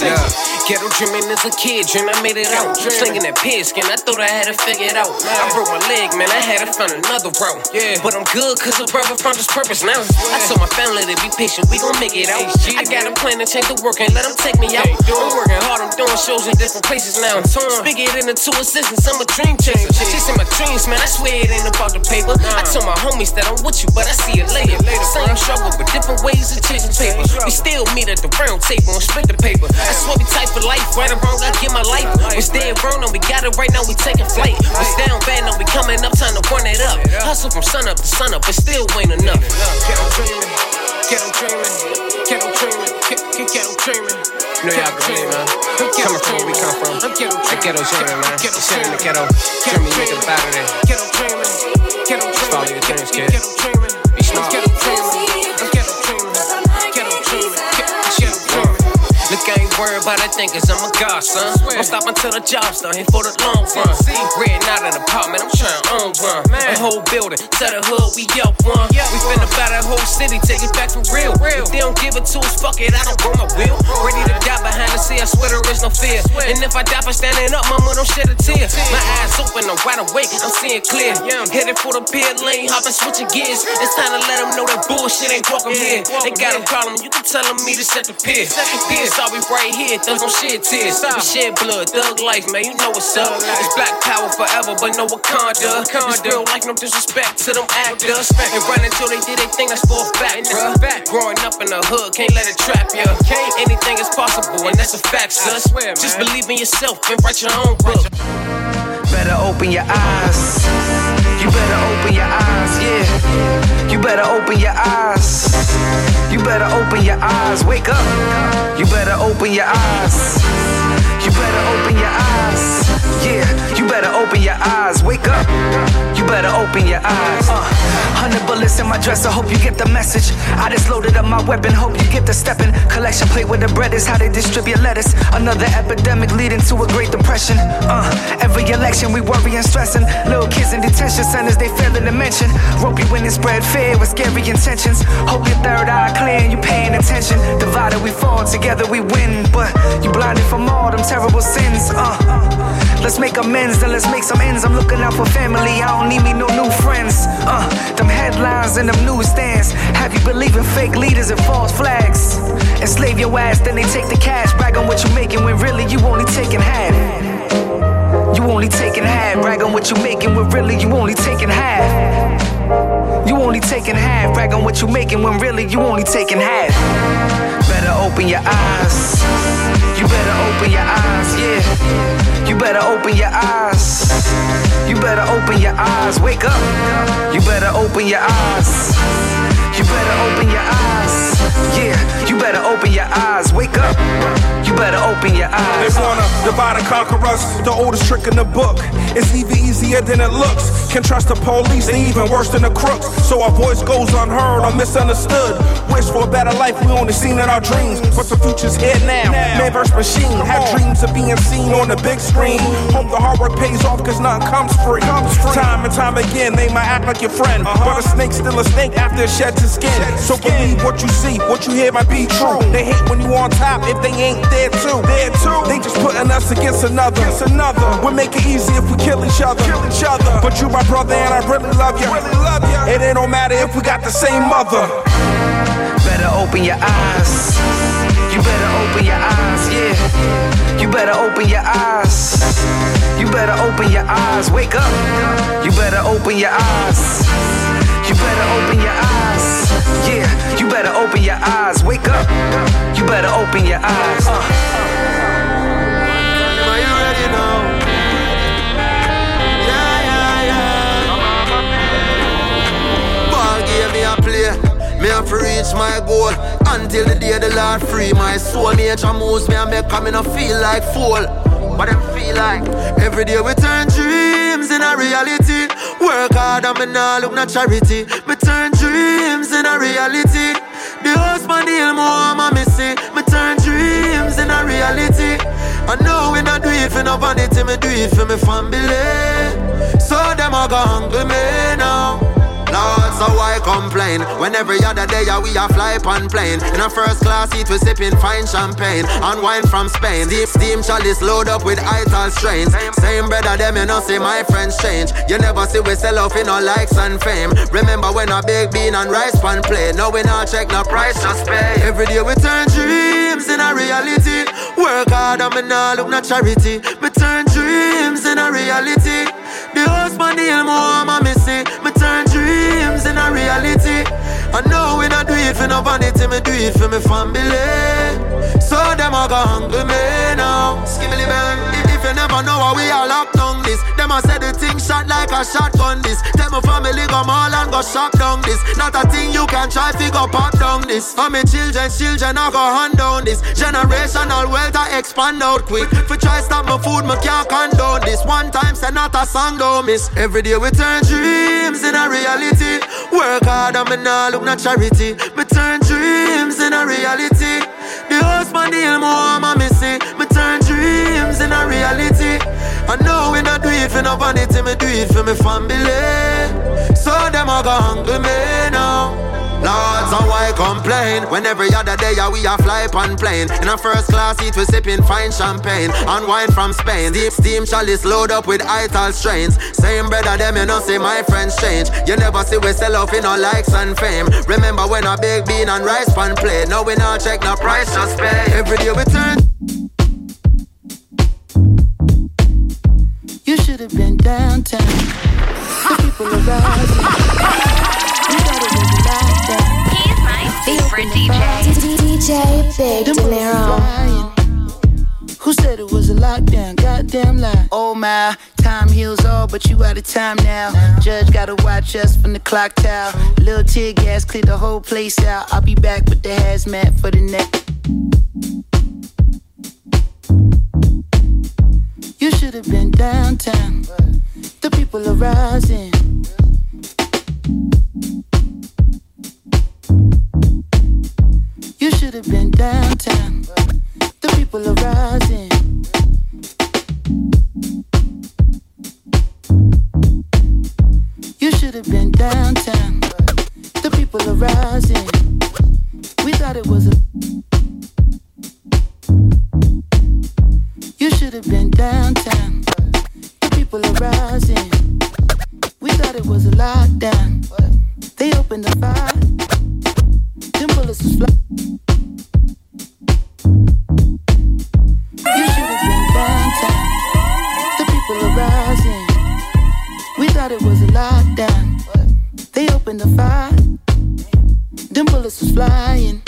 Yeah. Ghetto dreaming as a kid, dream I made it out. Slinging that pigskin, I thought I had to figure it figured out. I broke my leg, man, I had to find another route. Yeah. But I'm good, cause a brother found his purpose now. I told my family to be patient, we gon' make it out. I got a plan to change the work and let them take me out. I'm working hard, I'm doing shows in different places now. Speak it into two assistants, I'm a dream chaser. Chasing my dreams, man, I swear it ain't about the paper. I told my homies that I'm with you, but I see it later. Same struggle, but different ways of chasing paper. We still meet at the round table and split the paper. I swear we tight for life, right or wrong, I get my life. We stay wrong, and we got it right now, we taking flight. We stay on bad, now we coming up, time to run it up. Hustle from sun up to sun up, but still ain't enough. Ghetto dreaming, ghetto dreaming, ghetto dreaming, ghetto dreaming. Know y'all can man. Coming from where we come from. I'm ghetto dreaming, man. Shit in the ghetto. Dream me, make it about it. Ghetto dreaming, ghetto dreaming. Follow your dreams, kid. Be smart. Look, I ain't worried about a thing, cause I'm a god, son. Don't stop until the job's done, here for the long run. Red not an apartment, I'm trying to own one. A whole building, to the hood, we up one. We finna buy that whole city, take it back for real. If they don't give it to us, fuck it, I don't grow my will. Ready to die behind the sea, I swear there is no fear. And if I die for standing up, mama, don't shed a tear. My eyes open, I'm wide awake, I'm seeing clear. Headed for the pit lane, hopping, switching gears. It's time to let them know that bullshit ain't walking here. They got a problem, you can tell them me to set the pier. Piers all we right here, thugs don't shed tears. We shed blood, thug life, man, you know what's up. It's black power forever, but no Wakanda. It's real life, no disrespect to them actors. And run until they did they thing, that's for a fact, bruh. Growing up in the hood, can't let it trap ya. Anything is possible, and that's a fact, sus. Just believe in yourself and write your own book. Better open your eyes. You better open your eyes, yeah. You better open your eyes. You better open your eyes. Wake up. You better open your eyes. You better open your eyes. Yeah. You better open your eyes. Wake up. You better open your eyes. Uh, hundred bullets in my dress, I hope you get the message. I just loaded up my weapon, hope you get the stepping. Collection plate with the bread is how they distribute lettuce. Another epidemic leading to a great depression. Uh, every election we worry and stressing. Little kids in detention centers, they failing to mention. Rope you in and spread fear with scary intentions. Hope your third eye clear and you paying attention. Divided we fall, together we win. But you blinded from all them terrible sins. Uh, let's make amends, then let's make some ends. I'm looking out for family, I don't need me no new friends. Uh, them headlines and them newsstands have you believing fake leaders and false flags. Enslave your ass, then they take the cash. Brag on what you're making when really you only taking half. You only taking half. Brag on what you're making when really you only taking half. You only taking half. Brag on what you're making when really you only taking half. Better open your eyes. You better open your eyes, yeah. You better open your eyes. You better open your eyes. Wake up. You better open your eyes. You better open your eyes. Yeah, you better open your eyes. Wake up. You better open your eyes. They wanna divide and conquer us, the oldest trick in the book. It's even easier than it looks. Can trust the police, they even worse than the crooks. So our voice goes unheard or misunderstood. Wish for a better life, we only seen in our dreams. But the future's here now. Man versus machine, had dreams of being seen on the big screen. Hope the hard work pays off, cause nothing comes free. Time and time again, they might act like your friend. But a snake's still a snake after it sheds its skin. So believe what you see, what you hear might be true. They hate when you on top if they ain't there too. There too. They just putting us against another. Against another. We make it easy if we kill each other. Kill each other. But you my brother and I really love you. Really love you. It ain't no matter if we got the same mother. Better open your eyes. You better open your eyes, yeah. You better open your eyes. You better open your eyes. Wake up. You better open your eyes. You better open your eyes. Yeah, better open your eyes. Wake up. You better open your eyes. Uh. Are you ready now? Yeah, yeah. Ball game me a play. Me have reach my goal until the day the Lord free my soul. Nature moves me and make me no feel like fool. What them feel like? Every day we turn dreams in a reality. Work hard and me nah look no charity. Me turn dreams in a reality. The husband deal more I'm missing. Me turn dreams in a reality. I know we not do it for no vanity, me do it for me family. So them a go hungry me now. Lord, so why complain? When every other day we a fly on plane. In a first class seat we sipping fine champagne. And wine from Spain. Deep steam chalice load up with ital strains. Same brother them you know see my friends change. You never see we sell off in no likes and fame. Remember when I big bean and rice pan play. Now we not check no price just pay. Every day we turn dreams in a reality. Work hard and me nah look no charity. Me turn dreams in a reality. The husband deal more I'm missing. Me turn dreams a reality. I know we not do it for no vanity Me do it for me family. So them a go hungry me now. Skibbly bang if, if you never know how we all locked down this Them a say the thing shot like a shotgun this. Tell my family go mall and go shop down this. Not a thing you can try figure pop down this. For me children, children I go hand down this. Generational wealth I expand out quick. For try stop my food, me can't condone this. One time say not a song don't miss. Every day we turn dreams in a reality. Work hard and me nah look no charity. Me turn dreams in a reality. The husband deal more I'm missing Me turn dreams in a reality I know we not do it for no vanity Me do it for me family. So them a go hungry me now. Lord, so why complain? When every other day yeah, we a fly on plane. In a first class seat we sipping fine champagne. And wine from Spain. Deep steam chalice load up with ital strains. Same brother them you know see my friends change. You never see we sell off in no likes and fame. Remember when a big bean and rice pan play Now we not check no price just pay. Every day we turn You been downtown. The people are rising. You thought it was a lockdown. He's my favorite DJ. DJ Big Them De Niro. Who said it was a lockdown? Goddamn lie. Oh my, time heals all, but you out of time now. Judge gotta watch us from the clock tower. Little tear gas clear the whole place out. I'll be back with the hazmat for the next. You should have been downtown. The people are rising. You should have been downtown. The people are rising. You should have been downtown. The people are rising. We thought it was a should have been downtown. The people are rising. We thought it was a lockdown. They opened the fire. Them bullets was fly. You should have been downtown. The people are rising. We thought it was a lockdown. They opened the fire. Them bullets was flying.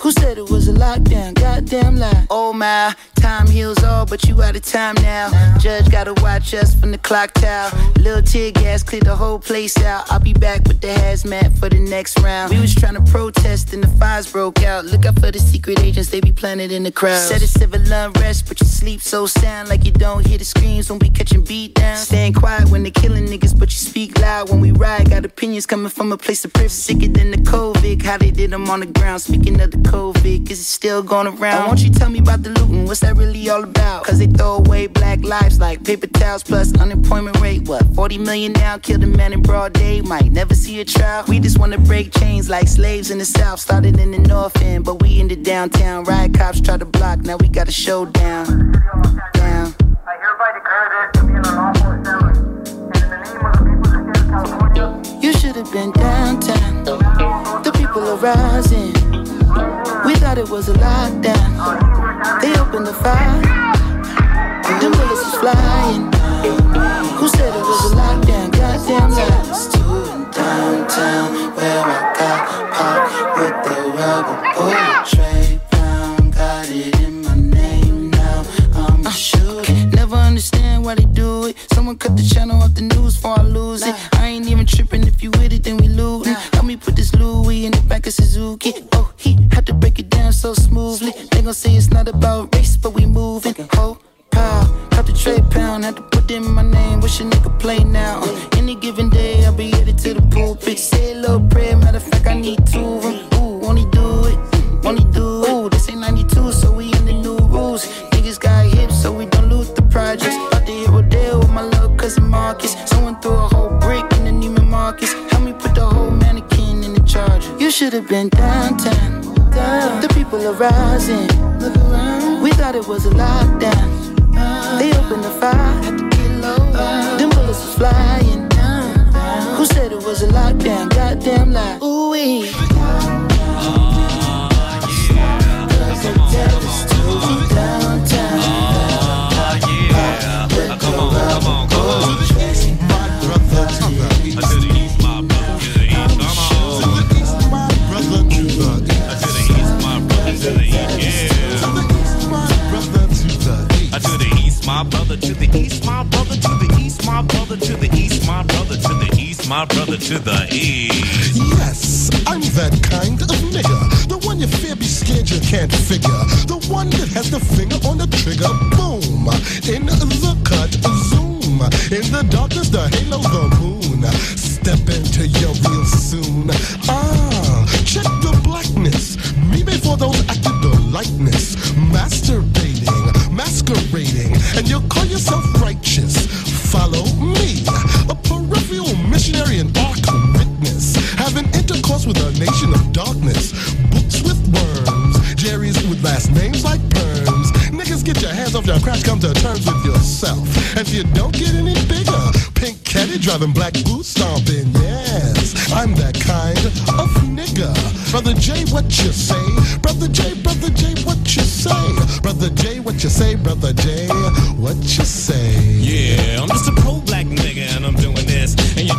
Who said it was a lockdown? Goddamn lie. Oh my, time heals all, but you out of time now. Judge gotta watch us from the clock tower. Little tear gas cleared the whole place out. I'll be back with the hazmat for the next round. We was trying to protest and the fires broke out. Look out for the secret agents, they be planted in the crowd. Said it's civil unrest, but you sleep so sound like you don't hear the screams when we catching beat down. Staying quiet when they killing niggas, but you speak loud when we ride. Got opinions coming from a place of privilege. Sicker than the COVID, how they did them on the ground. Speaking of the COVID, is it still going around? Why won't you tell me about the looting? What's that really all about? Cause they throw away black lives like paper towels plus unemployment rate. What, 40 million now? Killed a man in broad day, might never see a trial. We just wanna break chains like slaves in the south. Started in the north end, but we in the downtown. Riot cops try to block, now we got a showdown. Down. You should have been downtown. The people are rising. We thought it was a lockdown. They opened the fire. Them bullets was flying. Who said it was a lockdown? Goddamn lies. Downtown, where I got popped with the rubber bullet tray. Brown got it in my name now. I'm uh, a shooter. Never understand why they do it. Someone cut the channel off the news before I lose it. I ain't even tripping if you with it, then we lootin'. Help me put this Louis in the back of Suzuki. Oh, he down so smoothly. They gon' say it's not about race, but we moving. Oh, pow. Cut the tray pound, had to put in my name. Wish a nigga play now. Uh, any given day, I'll be headed to the pulpit. Say a little prayer, matter of fact, I need two of them. Ooh, only do it, only do it. Ooh, this ain't 92, so we in the new rules. Niggas got hips, so we don't loot the projects. About to hit Rodale with my little cousin Marcus. Someone threw a whole brick in the Neiman Marcus. Help me put the whole mannequin in the charger. You should have been downtown. The people are rising. Look around. We thought it was a lockdown. They opened the fire. Them bullets was flying. Who said it was a lockdown? Goddamn lie. Ooh wee. my my brother to the east. Yes, I'm that kind of nigga. The one you fear be scared you can't figure. The one that has the finger on the trigger. Boom. In the cut, zoom. In the darkness, the halo, the moon. Step into your real soon. Ah, check the blackness. Me before those acted the likeness. Masturbating, masquerading. And you'll call yourself righteous. Missionary and arc witness. Having intercourse with a nation of darkness. Books with worms. Jerry's with last names like perms. Niggas get your hands off your crotch, come to terms with yourself. And if you don't get any bigger, pink caddy driving black boots stomping, yes. I'm that kind of nigga. Brother J, what you say? Brother J, Brother J, what you say? Brother J, what you say? Brother J, what you say? Yeah, I'm just a pro black nigga and I'm doing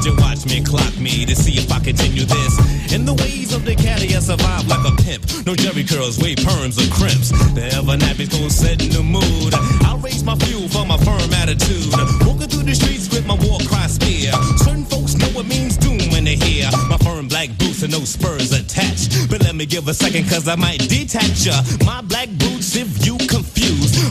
you watch me clock me to see if I continue this. In the ways of the caddy, I survive like a pimp. No Jheri curls, wave perms or crimps. The ever nappies gon' set in the mood. I'll raise my fuel for my firm attitude. Walking through the streets with my war cry spear. Certain folks know what means doom when they hear my firm black boots and no spurs attached. But let me give a second, cause I might detach ya. My black boots, if you confused.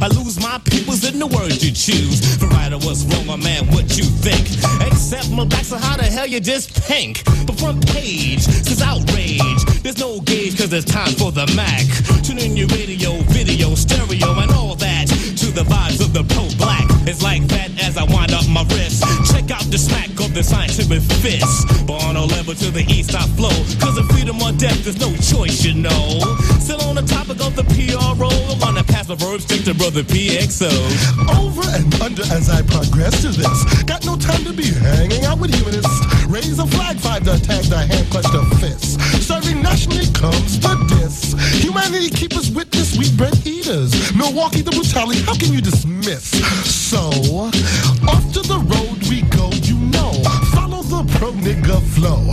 I lose my peoples in the words you choose. For right or what's wrong, my man, what you think? Except my black, so how the hell you just pink? But front page says outrage. There's no gauge, cause it's time for the Mac. Tune in your radio, video, stereo, and all that. To the vibes of the pro black. It's like that as I wind up my wrist. Check out the smack of the scientific fist. Born on level to the east, I flow. Cause of freedom or death, there's no choice, you know. Still on the topic of the PRO, I wanna pass the verb straight to brother PXO. Over and under as I progress to this. Got no time to be hanging out with humanists. Raise a flag, five to attack the hand, clutch the fist. Serving nationally comes the diss. Humanity keep us witness, we bread eaters. Milwaukee, the brutality, how can you dismiss? So, off to the road we go, you know. Follow the pro nigga flow.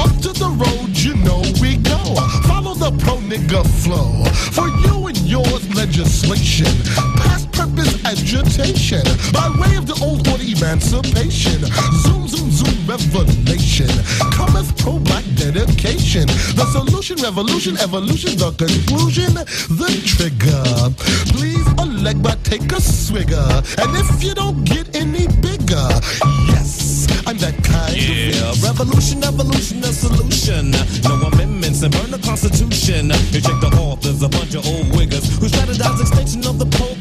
Off to the road, you know we go. Follow the pro nigga flow. For you and yours legislation. Past purpose agitation. By way of the old order emancipation. Zoom, zoom, zoom, revelation. Cometh pro black dedication. The solution, revolution, evolution, the conclusion, the trigger. Please elect, but take a swigger. And if you don't get any bigger, yes, I'm that kind Yeah, of revolution, evolution, a solution. No amendments and burn the constitution. You check the authors, a bunch of old wiggers who strategize extinction of the niggas.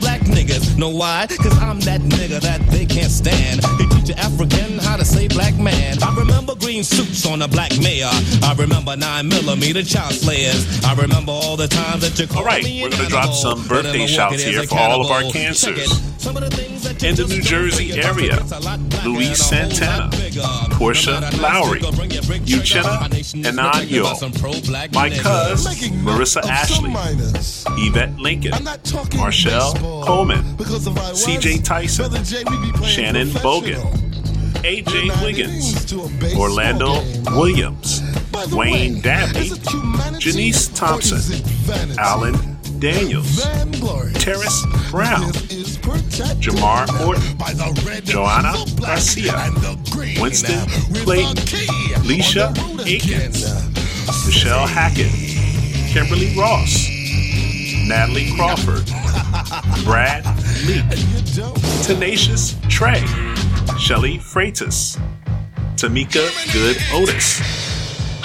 Know why? Cause I'm that nigga that they can't stand. He teach an African how to say black man. I remember green suits on a black mayor. I remember nine millimeter child slayers. I remember all the times that you called All right, me we're going to drop animal, some birthday I'm shouts here for all of our cancers. Some of the things that In the New Jersey area, that's a lot blacker Luis and a whole lot Santana. Portia Lowry, Uchenna Ananyo, my cuz, Marissa Ashley, Yvette Lincoln, Marshall Coleman, CJ Tyson, Shannon Bogan, AJ Wiggins, Orlando Williams, Wayne Dabney, Janice Thompson, Alan Daniels, Terrace Brown, Jamar Morton, Joanna Garcia, Winston Clayton, Leisha Akins, Michelle Hackett, Kimberly Ross, Natalie Crawford, Brad Leak, Tenacious Trey, Shelly Freitas, Tamika Good Otis.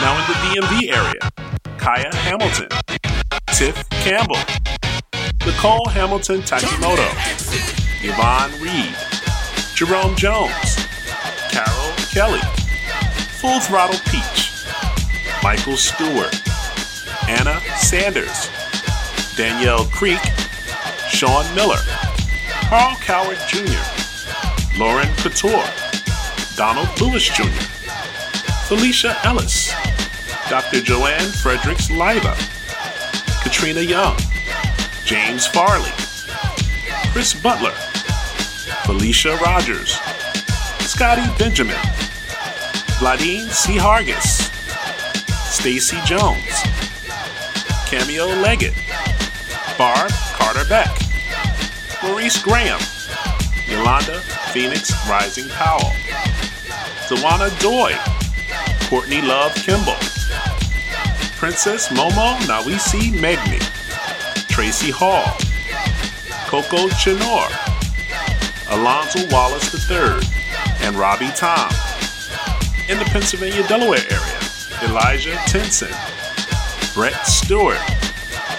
Now in the DMV area, Kaya Hamilton, Tiff Campbell, Nicole Hamilton Takimoto, Yvonne Reed, Jerome Jones, Carol Kelly, Full Throttle Peach, Michael Stewart, Anna Sanders, Danielle Creek, Sean Miller, Carl Coward Jr., Lauren Couture, Donald Lewis Jr., Felicia Ellis, Dr. Joanne Fredericks Leiva, Katrina Young, James Farley, Chris Butler, Felicia Rogers, Scotty Benjamin, Vladine C. Hargis, Stacy Jones, Cameo Leggett, Barb Carter Beck, Maurice Graham, Yolanda Phoenix Rising Powell, Tawana Doy, Courtney Love Kimball, Princess Momo Nawisi Megni, Tracy Hall, Coco Chinor, Alonzo Wallace III, and Robbie Tom. In the Pennsylvania Delaware area, Elijah Tinson, Brett Stewart,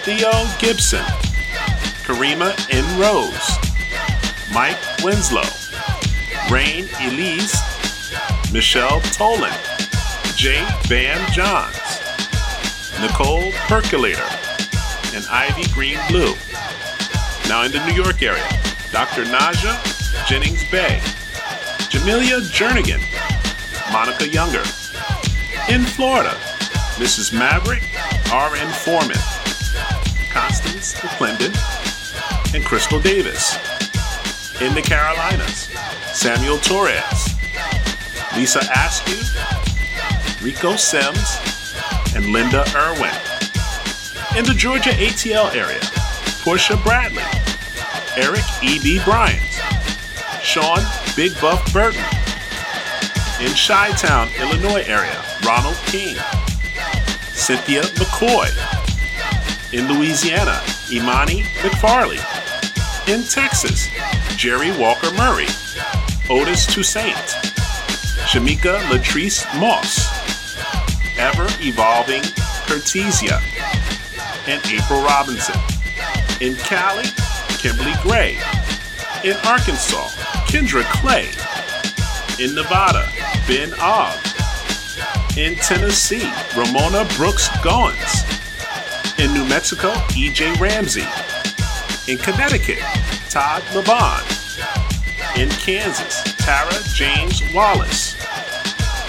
Theo Gibson, Karima N. Rose, Mike Winslow, Rain Elise, Michelle Tolan, Jay Van Johns, Nicole Percolator, and Ivy Green Blue. Now in the New York area, Dr. Naja Jennings Bay, Jamelia Jernigan, Monica Younger. In Florida, Mrs. Maverick R.N. Foreman, Constance McClendon, and Crystal Davis. In the Carolinas, Samuel Torres, Lisa Askew, Rico Sims, and Linda Irwin. In the Georgia ATL area, Portia Bradley, Eric E.B. Bryant, Sean Big Buff Burton. In Chi Town, Illinois area, Ronald King, Cynthia McCoy. In Louisiana, Imani McFarley in Texas, Jerry Walker Murray, Otis Toussaint, Shamika Latrice Moss, Ever Evolving Cortezia, and April Robinson. In Cali, Kimberly Gray. In Arkansas, Kendra Clay. In Nevada, Ben Ogg. In Tennessee, Ramona Brooks Goins. In New Mexico, E.J. Ramsey. In Connecticut, Todd Lebon. In Kansas, Tara James Wallace.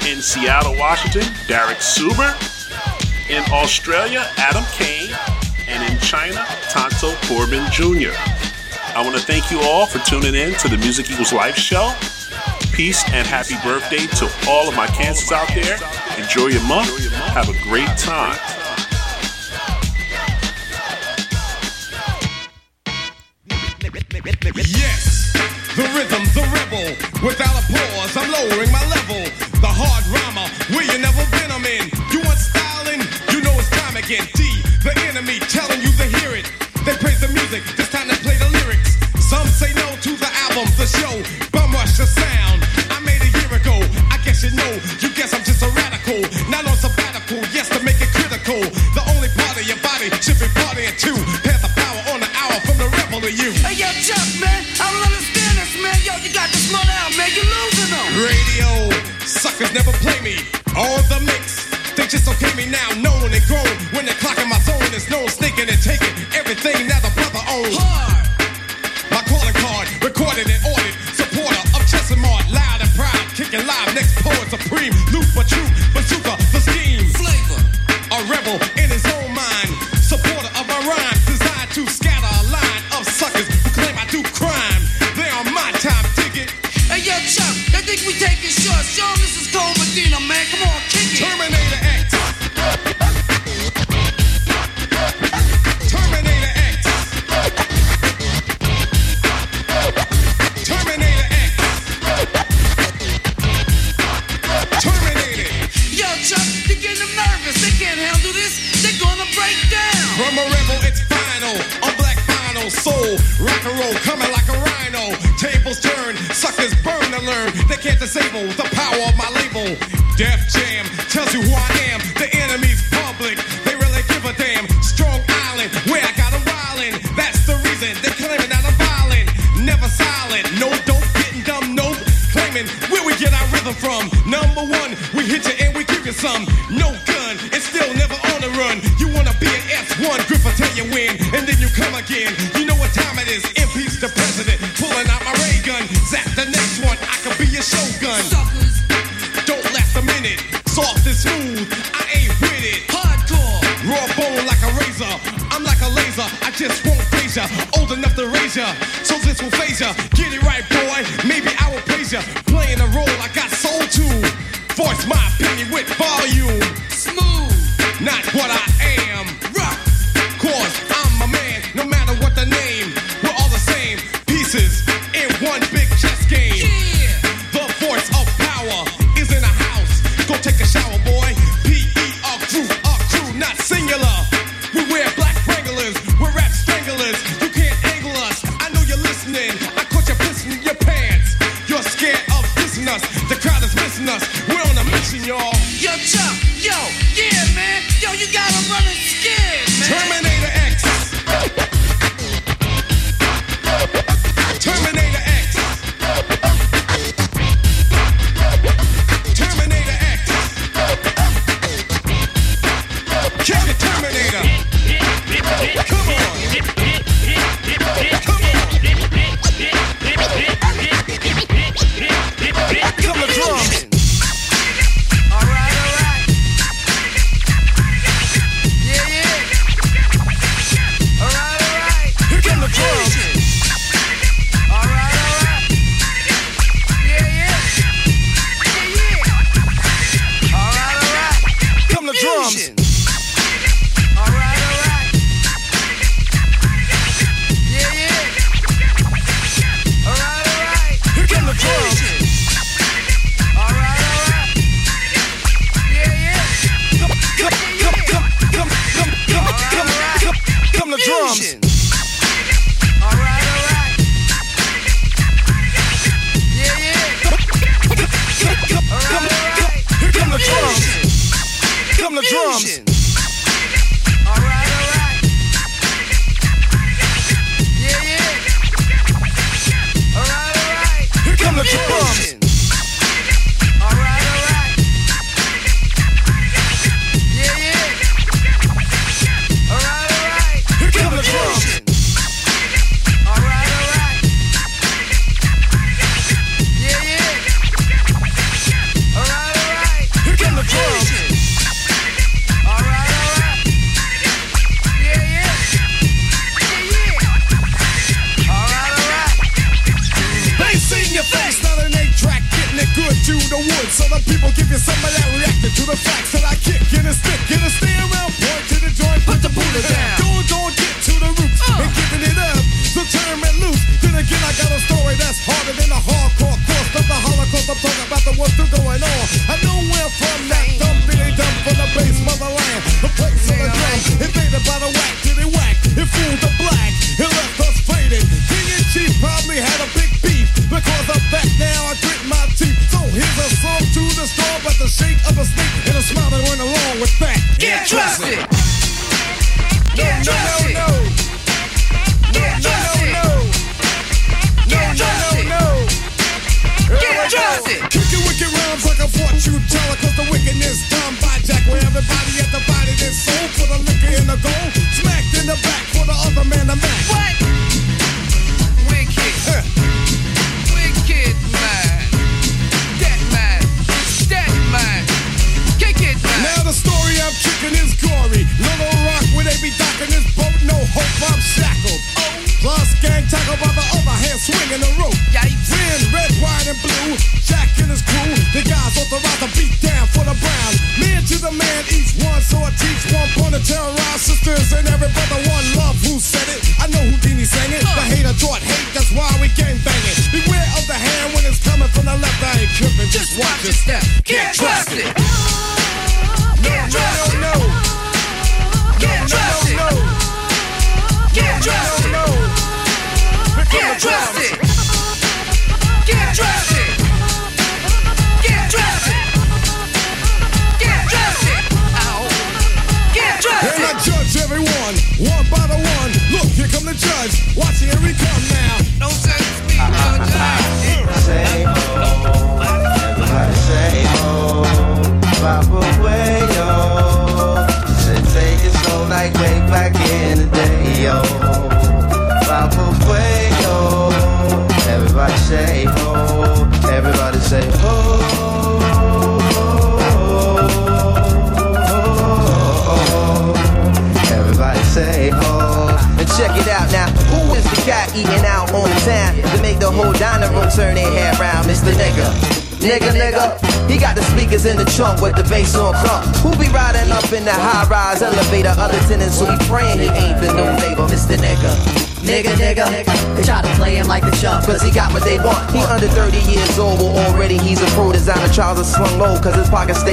In Seattle, Washington, Derek Suber. In Australia, Adam Kane. And in China, Tonto Corbin Jr. I want to thank you all for tuning in to the Music Equals Life show. Peace and happy birthday to all of my Cancers out there. Enjoy your month. Have a great time. Without a pause, I'm lowering my level. The hard rhymer, where you never been, I'm in. You want styling? You know it's time again. D, the enemy, telling you to hear it. They praise the music, it's time to play the lyrics. Some say no to the album, the show. Just don't okay, me now, known and grown.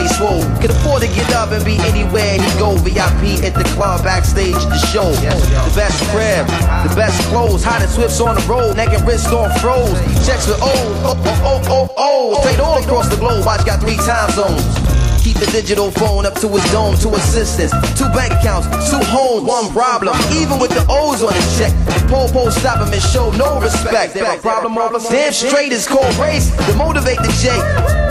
Pockets swole. Can afford to get up and be anywhere he go. VIP at the club, backstage at the show. The best crib, the best clothes, hottest whips on the road, neck and wrist on froze. Checks with O's, oh, oh, oh, oh, oh. Played all across the globe, watch got three time zones. Keep the digital phone up to his dome, two assistants, two bank accounts, two homes, one problem. Even with the O's on his check, the po-po stop him and show no respect. There a problem? Damn straight is called race to motivate the J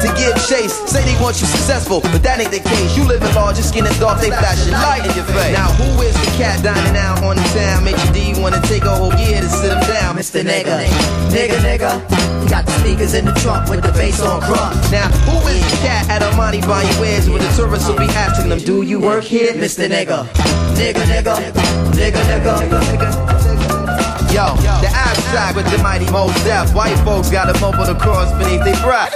to give chase. Say they want you successful, but that ain't the case. You live in large, your skin is dark, they flashing light in your face. Now who is the cat dining out on the town? Make your D wanna take a whole year to sit him down, Mr. Nigga. Nigga, nigga. He got the speakers in the trunk with the bass on crunk. Now who is the cat at Armani buying wares when the tourists will be asking them, Do you work here, Mr. Nigga? Nigga, nigga, nigga, nigga, nigga. Yo, the abstract with the mighty Mos Def. White folks got a mumble the cross beneath their breath.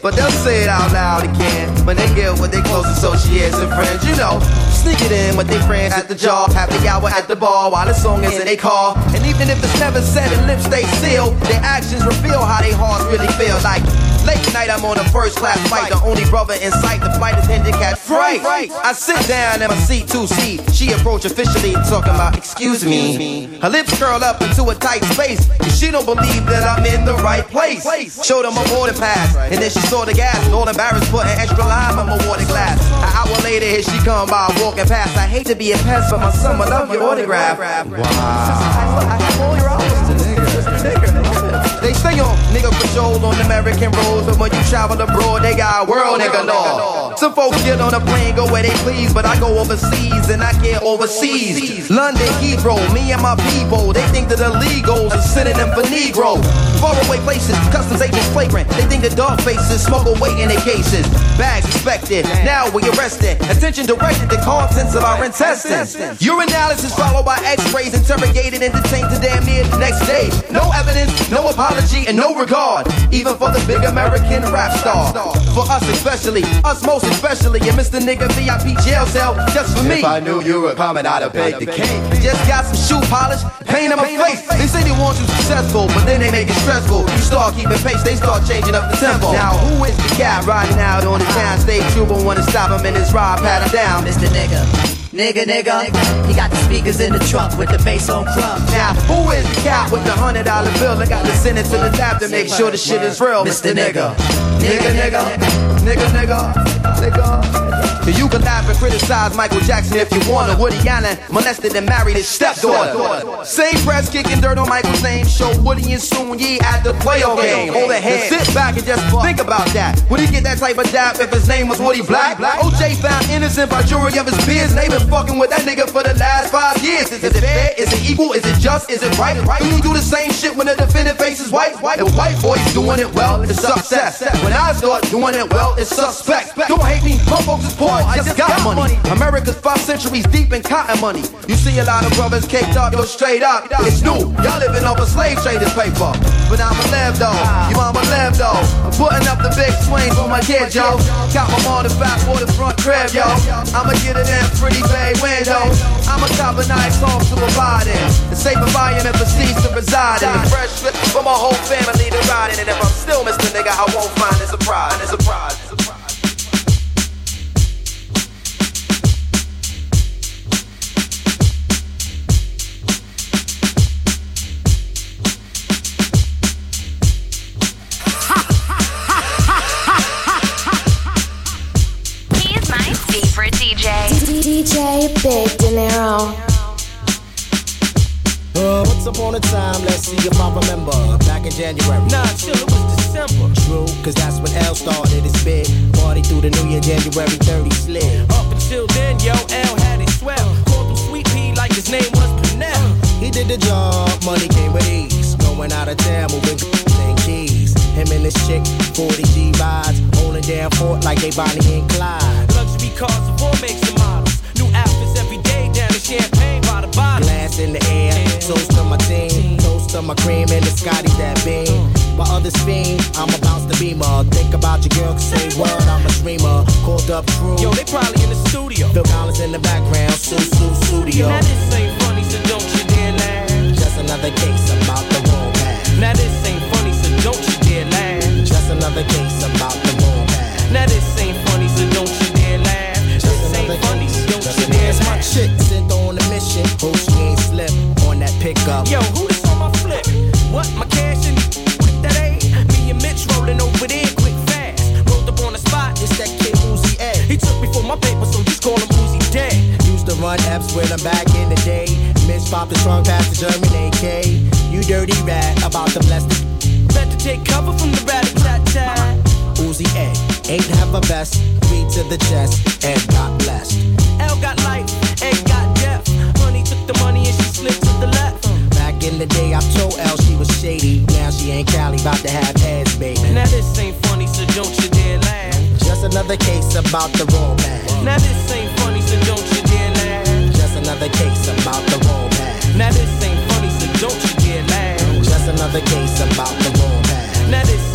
But they'll say it out loud again when they get with their close associates and friends. You know, sneak it in with their friends at the job, happy hour at the bar while the song is in their car. And even if it's never said and lips stay sealed, their actions reveal how their hearts really feel. Like late night, I'm on a first class flight. The only brother in sight, the flight attendant catch fright. I sit down in my seat two seat. She approach officially talking about, excuse me. Her lips curl up into a tight space. Cause she don't believe that I'm in the right place. Showed her my boarding pass. And then she saw the gas. All embarrassed, put an extra lime in my water glass. An hour later, here she come by walking past. I hate to be a pest, but my son would love your autograph. They stay on oh, nigga patrol on American roads, but when you travel abroad, they got world nigga law. Some folks get on a plane, go where they please, but I go overseas and I get overseas. London, Heathrow, me and my people, they think that illegals are synonym for Negro. Faraway places, customs agents flagrant. They think the dog faces smuggle weight in their cases. Bags inspected, now we arrested. Attention directed to contents of our intestines. Urinalysis followed by x-rays, interrogated and detained to damn near the next day. No evidence, no apology, and no regard. Even for the big American rap star. For us especially, us most especially, and Mr. Nigga VIP jail cell just for me. If I knew you were coming, I'd have baked the cake. Just got some shoe polish, paint on my face. They say they want you successful, but then they make it stressful. You start keeping pace, they start changing up the tempo. Now, who is the guy riding out on the town stage? You won't wanna stop him in his ride, pat him down. Mr. Nigga. Nigga, nigga, he got the speakers in the trunk with the bass on crumb. Now, who is the cat with the hundred dollar bill? I got to send it to the tap to make sure the shit is real, Mr. Nigga. Nigga, nigga, nigga, nigga, nigga. You can laugh and criticize Michael Jackson if you wanna. Woody Allen molested and married his stepdaughter. Same press kicking dirt on Michael's name. Show Woody and Soon Yi at the playoff game. Hold a hand. Sit back and just think about that. Would he get that type of dap if his name was Woody Black? OJ found innocent by jury of his peers. They been fucking with that nigga for the last five years. Is it fair? Is it equal? Is it just? Is it right? Do you do the same shit when the defendant faces white? The white boy's doing it well, it's success. When I start doing it well, it's suspect. Don't hate me, my folks is poor, I just got money. America's five centuries deep in cotton money. You see a lot of brothers caked up, yo, straight up. It's new, y'all living off a slave traders paper. But I'm a live though, you mama live though. I'm putting up the big swings for my kids, yo. Got my fat waterfront crib, yo. I'ma get it in pretty bay window. I'ma cop a nice home to abide in. The safe environment for seeds to reside in. Fresh for my whole family to ride in. And if I'm still Mr. Nigga, I won't find it surprise. It's a surprise. Upon a time, let's see if I remember. Back in January. Nah, chill, it was December. True, cause that's when L started his big party through the new year, January 30 slid. Up until then, yo, L had it swell. Called him Sweet Pea like his name was Pernell. He did the job, money came with ease. Going out of town, moving and keys. Him and his chick, 40 G rides, holding down fort like they Bonnie and Clyde. Luxury cars of all makes and models. New outfits every day down in champagne the. Glass in the air, toast to my team, toast to my cream and the Scotty that beam. My other spin, I'm about to beamer. Think about your girl, say word, I'm a dreamer. Called up crew. Yo, they probably in the studio. Phil Collins in the background, Sue Sue Studio. Now this ain't funny, so don't you dare laugh. Just another case about the wrong path. Now this ain't funny, so don't you dare laugh. Just another case about the wrong path. Now this ain't that. Yo, who this on my flip? What, my cash in with that A? Me and Mitch rolling over there quick fast. Rolled up on the spot. It's that kid Uzi A. He took me for my paper, so just call him Uzi Dead. Used to run F's with him back in the day. Mitch popped the strong past the German AK. You dirty rat about to bless the Better take cover from the rat tat tat. Uh-huh. Uzi A. Ain't have a vest, three to the chest, and got blessed. L got life, A got the day, I told L she was shady. Now she ain't Cali, about to have ass, baby. Now this ain't funny, so don't you dare laugh. Just another case about the wrong path. Now this ain't funny, so don't you dare laugh. Just another case about the wrong path. Now this ain't funny, so don't you dare laugh. Just another case about the wrong path. Now this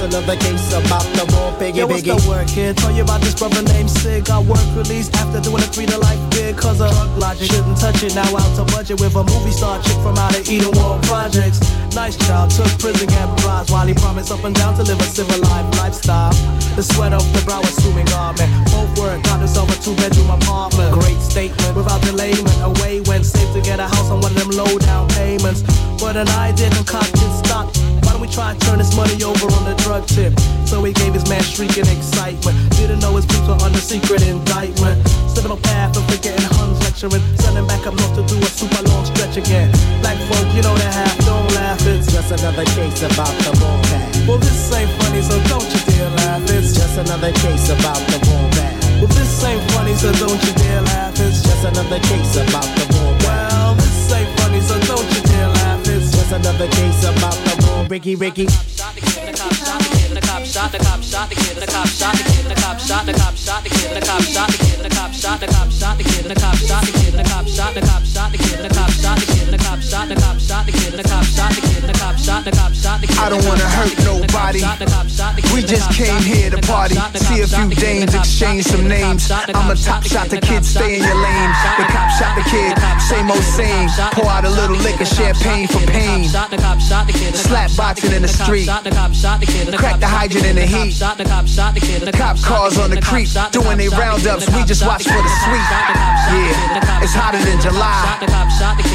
laugh. Girl, just another case about the wrong piggy Yo, what's biggie. the word, kid? Tell you about this brother named Sig. Got work released after doing a three to life bid. Cause of drug logic. Shouldn't touch it now out to budget with a movie star chick from out of Eden Projects. Nice child, took prison and bribes while he promised up and down to live a civilized lifestyle. The sweat off the brow, assuming garment. Both work, got himself a two bedroom apartment. Great statement without delayment. Away went safe to get a house on one of them low down payments. But an idea concocted stopped. We try to turn this money over on the drug tip? So he gave his man shrieking excitement. Didn't know his peeps were under secret indictment. Stepping on path of forgetting Huns lecturing. Sending back up north to do a super long stretch again. Black folk, you know that half, don't laugh. It's Just another case about the wombat. Well, this ain't funny, so don't you dare laugh. It's just another case about the wombat. Well, this ain't funny, so don't you dare laugh. It's just another case about the wombat. Well, this ain't funny, so don't you dare laugh. It's just another case about the. Ricky, Ricky. Cop shot the cop shot the kid, the cop shot the kid, the cop shot the cop shot the kid, the cop shot the kid, the cop shot the cop shot the kid, the cop shot the kid, the cop shot the cop shot the kid, the cop shot the kid, the cop shot the cop shot the kid, the cop shot the kid, the cop shot the cop shot the kid. I don't wanna hurt nobody. We just came here to party, see a few dames, exchange some names. I'm a top shot, the kid stay in your lane. The cop shot the kid, same old same. Pour out a little liquor, champagne for pain. Slap boxing in the street. Crack the hydrant in the heat. Cop cars on the creep, doing they roundups. We just watch for the sweet. Yeah, it's hotter than July.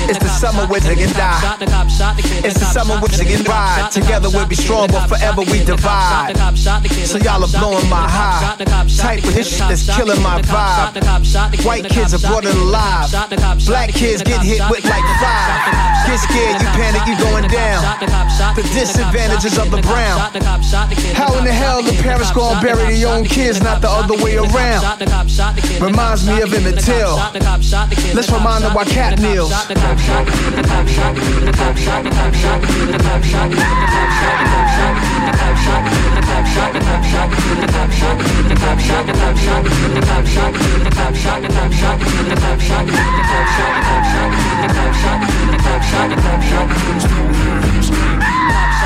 It's the summer where they can die. It's the summer where they can ride. Together we'll be strong, but forever we divide. So y'all are blowing my high. Type of this shit that's killing my vibe. White kids are brought alive. Black kids get hit with like five. Get scared, you panic, you going down. The disadvantages of the brown. How in the hell the parents gonna bury their own kids, not the other way around? Reminds me of Emmett Till. Let's remind them why Kap kneels.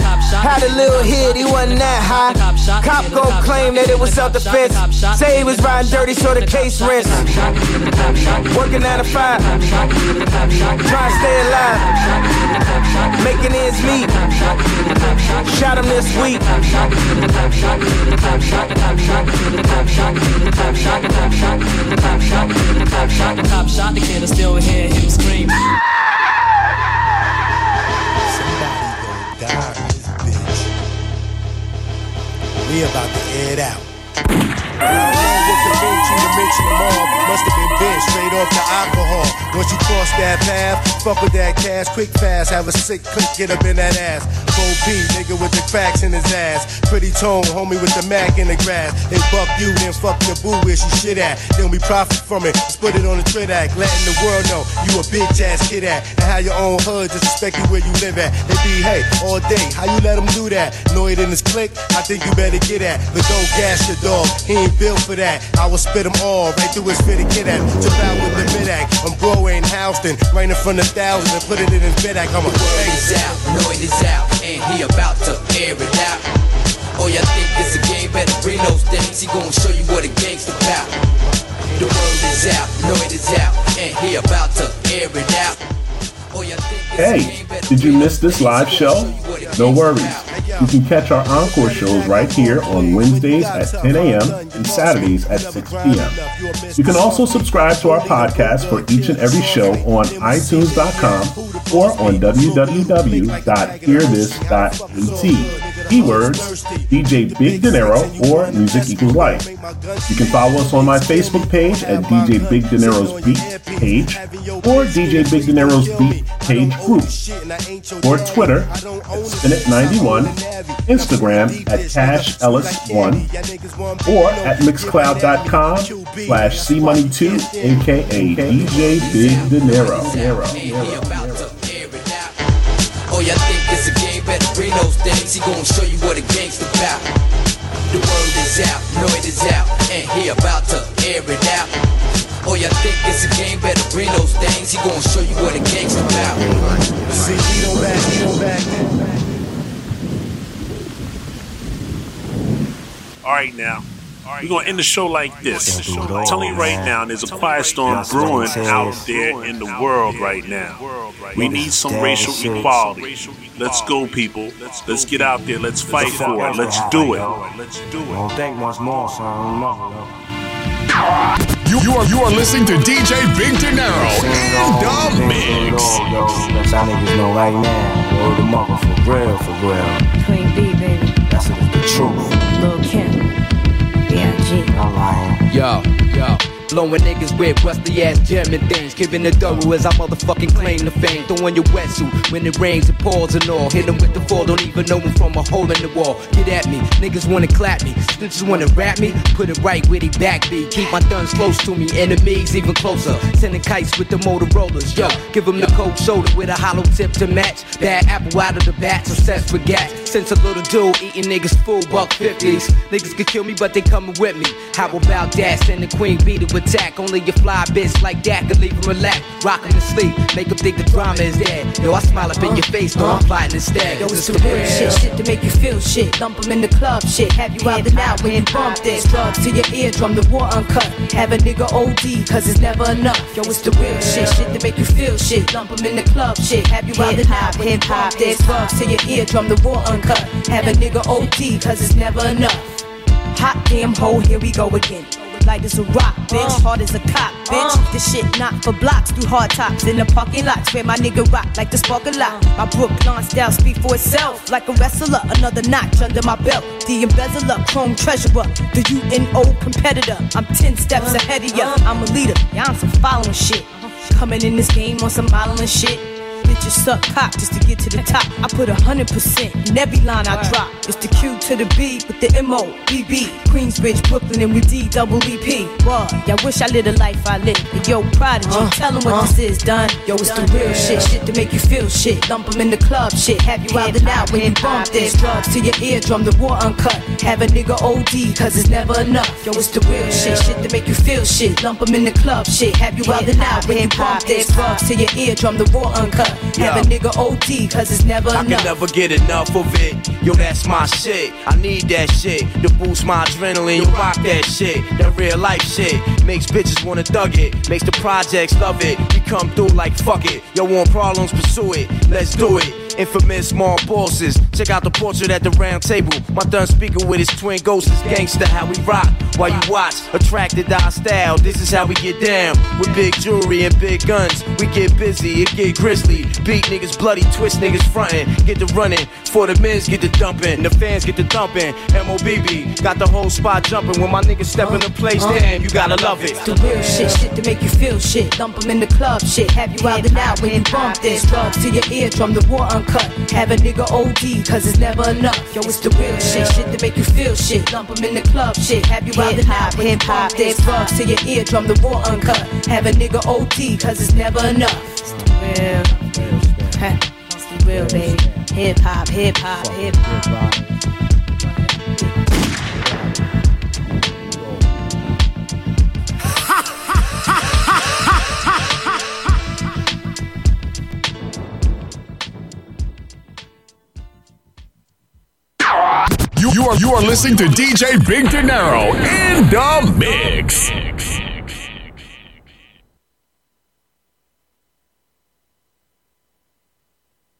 Had a little hit, he wasn't that high. Cop gon' claim that it was self-defense. Say he was riding dirty, so the case rents. Working out of five, trying to stay alive. Making ends meet. Shot him this week. Cop shot the kid, I still hear him scream. We about to it out. Mention them all? Must have been bent straight off the alcohol. Once you cross that path, fuck with that cash quick fast. Have a sick click, get up in that ass. 4P, nigga with the cracks in his ass. Pretty tone, homie with the Mac in the grass. They buck you, then fuck your boo where she shit at. Then we profit from it, put it on the trade act. Letting the world know you a bitch ass kid at. And how your own hood just respect you where you live at. They be, hey, all day, how you let them do that? Know it in his click, I think you better get at. But don't gas your dog, he ain't built for that. I will spit him all right through his fit to get at. Tip out with the mid act. I'm Broadway in Houston, right in front of thousands and put it in his bed act. I'm a Word is out, know it is out, and he about to air it out. Oh, y'all think it's a game? Better bring those things. He gon' show you what a gangsta about. The word is out, know it is out, and he about to air it out. Hey, did you miss this live show? No worries. You can catch our encore shows right here on Wednesdays at 10 a.m. and Saturdays at 6 p.m. You can also subscribe to our podcast for each and every show on iTunes.com or on www.hearthis.at. Keywords DJ Big Dinero or Music Equals Life. You can follow us on my Facebook page at DJ Big Dinero's Beat page or DJ Big Dinero's Beat page group or Twitter at Spinit91, Instagram at Cash Ellis1 or at Mixcloud.com slash C-Money2 aka DJ Big Dinero. Oh, y'all think it's a game? Better bring those things. He gon' show you what a about. The is out, know it is out, and he about to air it out. Oh, y'all think it's a game? Better bring those things. He gon' show you what a gangsta about. See, he don't back, he don't back. All right, now, we're gonna end the show like this. I'm telling you right now, there's a quiet storm brewing out there in the world right now. We need some racial equality. Let's go, people. Let's get out there. Let's fight for it. Let's do it. Don't think much more, son. You, you are you are listening to DJ Big Dinero in the mix. Y'all niggas know right now. Word the mother for real, for real. Queen B, baby. That's the truth. Lil Kim. B.I.G. I'm lying. Yo, yo. Blowing niggas with rusty ass German things. Giving the thorough as I motherfucking claim the fame. Throwing your wetsuit when it rains and pours and all. Hit 'em with the fall, don't even know me from a hole in the wall. Get at me, niggas wanna clap me. Snitches wanna rap me, put it right where they back be. Keep my guns close to me, enemies even closer. Sending kites with the Motorola's. Yo, give 'em the cold shoulder with a hollow tip to match. Bad apple out of the bat, obsessed with gas. Since a little dude eating niggas full buck 50s. Niggas could kill me, but they coming with me. How about that? Send the queen bee to attack. Only your fly bitch like that could leave him relaxed. Rockin' to sleep, make him think the drama is dead. Yo, I smile up in your uh-huh. face, though I'm plotting instead. Yo, it's the real shit, shit to make you feel shit. Dump 'em in the club, shit. Have you out and out when you bump this. Drugs to your eardrum, the war uncut. Have a nigga OD, cause it's never enough. Yo, it's the real shit, shit to make you feel shit. Dump 'em in the club, shit. Have you out and out when you bump this. Drugs to your eardrum, the war uncut. Have a nigga OD, cause it's never enough. Hot damn hole, here we go again. Light as a rock, bitch. Uh. Hard as a cop, bitch. Uh. This shit not for blocks through hard tops in the parking lots where my nigga rock like the spark a lot. Uh. My Brooklyn style speak for itself like a wrestler. Another notch under my belt. The embezzler, chrome treasurer, the UNO competitor. I'm 10 steps ahead of ya. I'm a leader, yeah, I'm some following shit. Uh-huh. Coming in this game on some modeling shit. Bitches suck cock just to get to the top. I put a hundred percent in every line I drop. It's the Q to the B with the M O B B. Queensbridge, Brooklyn, and we D double E P. What? Y'all wish I lived a life I lived. And yo, prodigy, uh, tell 'em what uh. this is done. Yo, it's the real shit, shit to make you feel shit. Dump 'em in the club, shit. Have you out and out when you bump this. Drugs to your eardrum, the war uncut. Have a nigga OD, cause it's never enough. Yo, it's the real shit, shit to make you feel shit. Lump 'em in the club, shit. Have you out and out when you bump this. Drugs to your eardrum, the war uncut. Have a nigga OD, cause it's never I enough. can never get enough of it. Yo, that's my shit. I need that shit to boost my adrenaline. You rock that shit. That real life shit makes bitches wanna thug it. Makes the projects love it. We come through like fuck it. Yo, want problems? Pursue it. Let's do it. Infamous small bosses. Check out the portrait at the round table. My thumb speaker with his twin ghosts is gangsta. How we rock while you watch. Attracted to our style. This is how we get down. With big jewelry and big guns. We get busy, it get grizzly. Beat niggas bloody, twist niggas frontin'. Get the running. For the men's get the dumping. The fans get the thumping. MOBB got the whole spot jumping. When my niggas step in the place, damn, you gotta love it. The real shit, shit to make you feel shit. Dump 'em in the club, shit. Have you out and out when you bump this. Drugs to your eardrum, the war uncut. Have a nigga OD, cause it's never enough. Yo, it's the real shit, shit to make you feel shit. Dump 'em in the club, shit. Have you out and out when you bump this. Drugs to your eardrum, the war uncut. Have a nigga OD, cause it's never enough. It's the real. Huh. It's the real, baby. Hip hop, hip hop, hip hop. You, you are you are listening to DJ Big Dinero in the mix.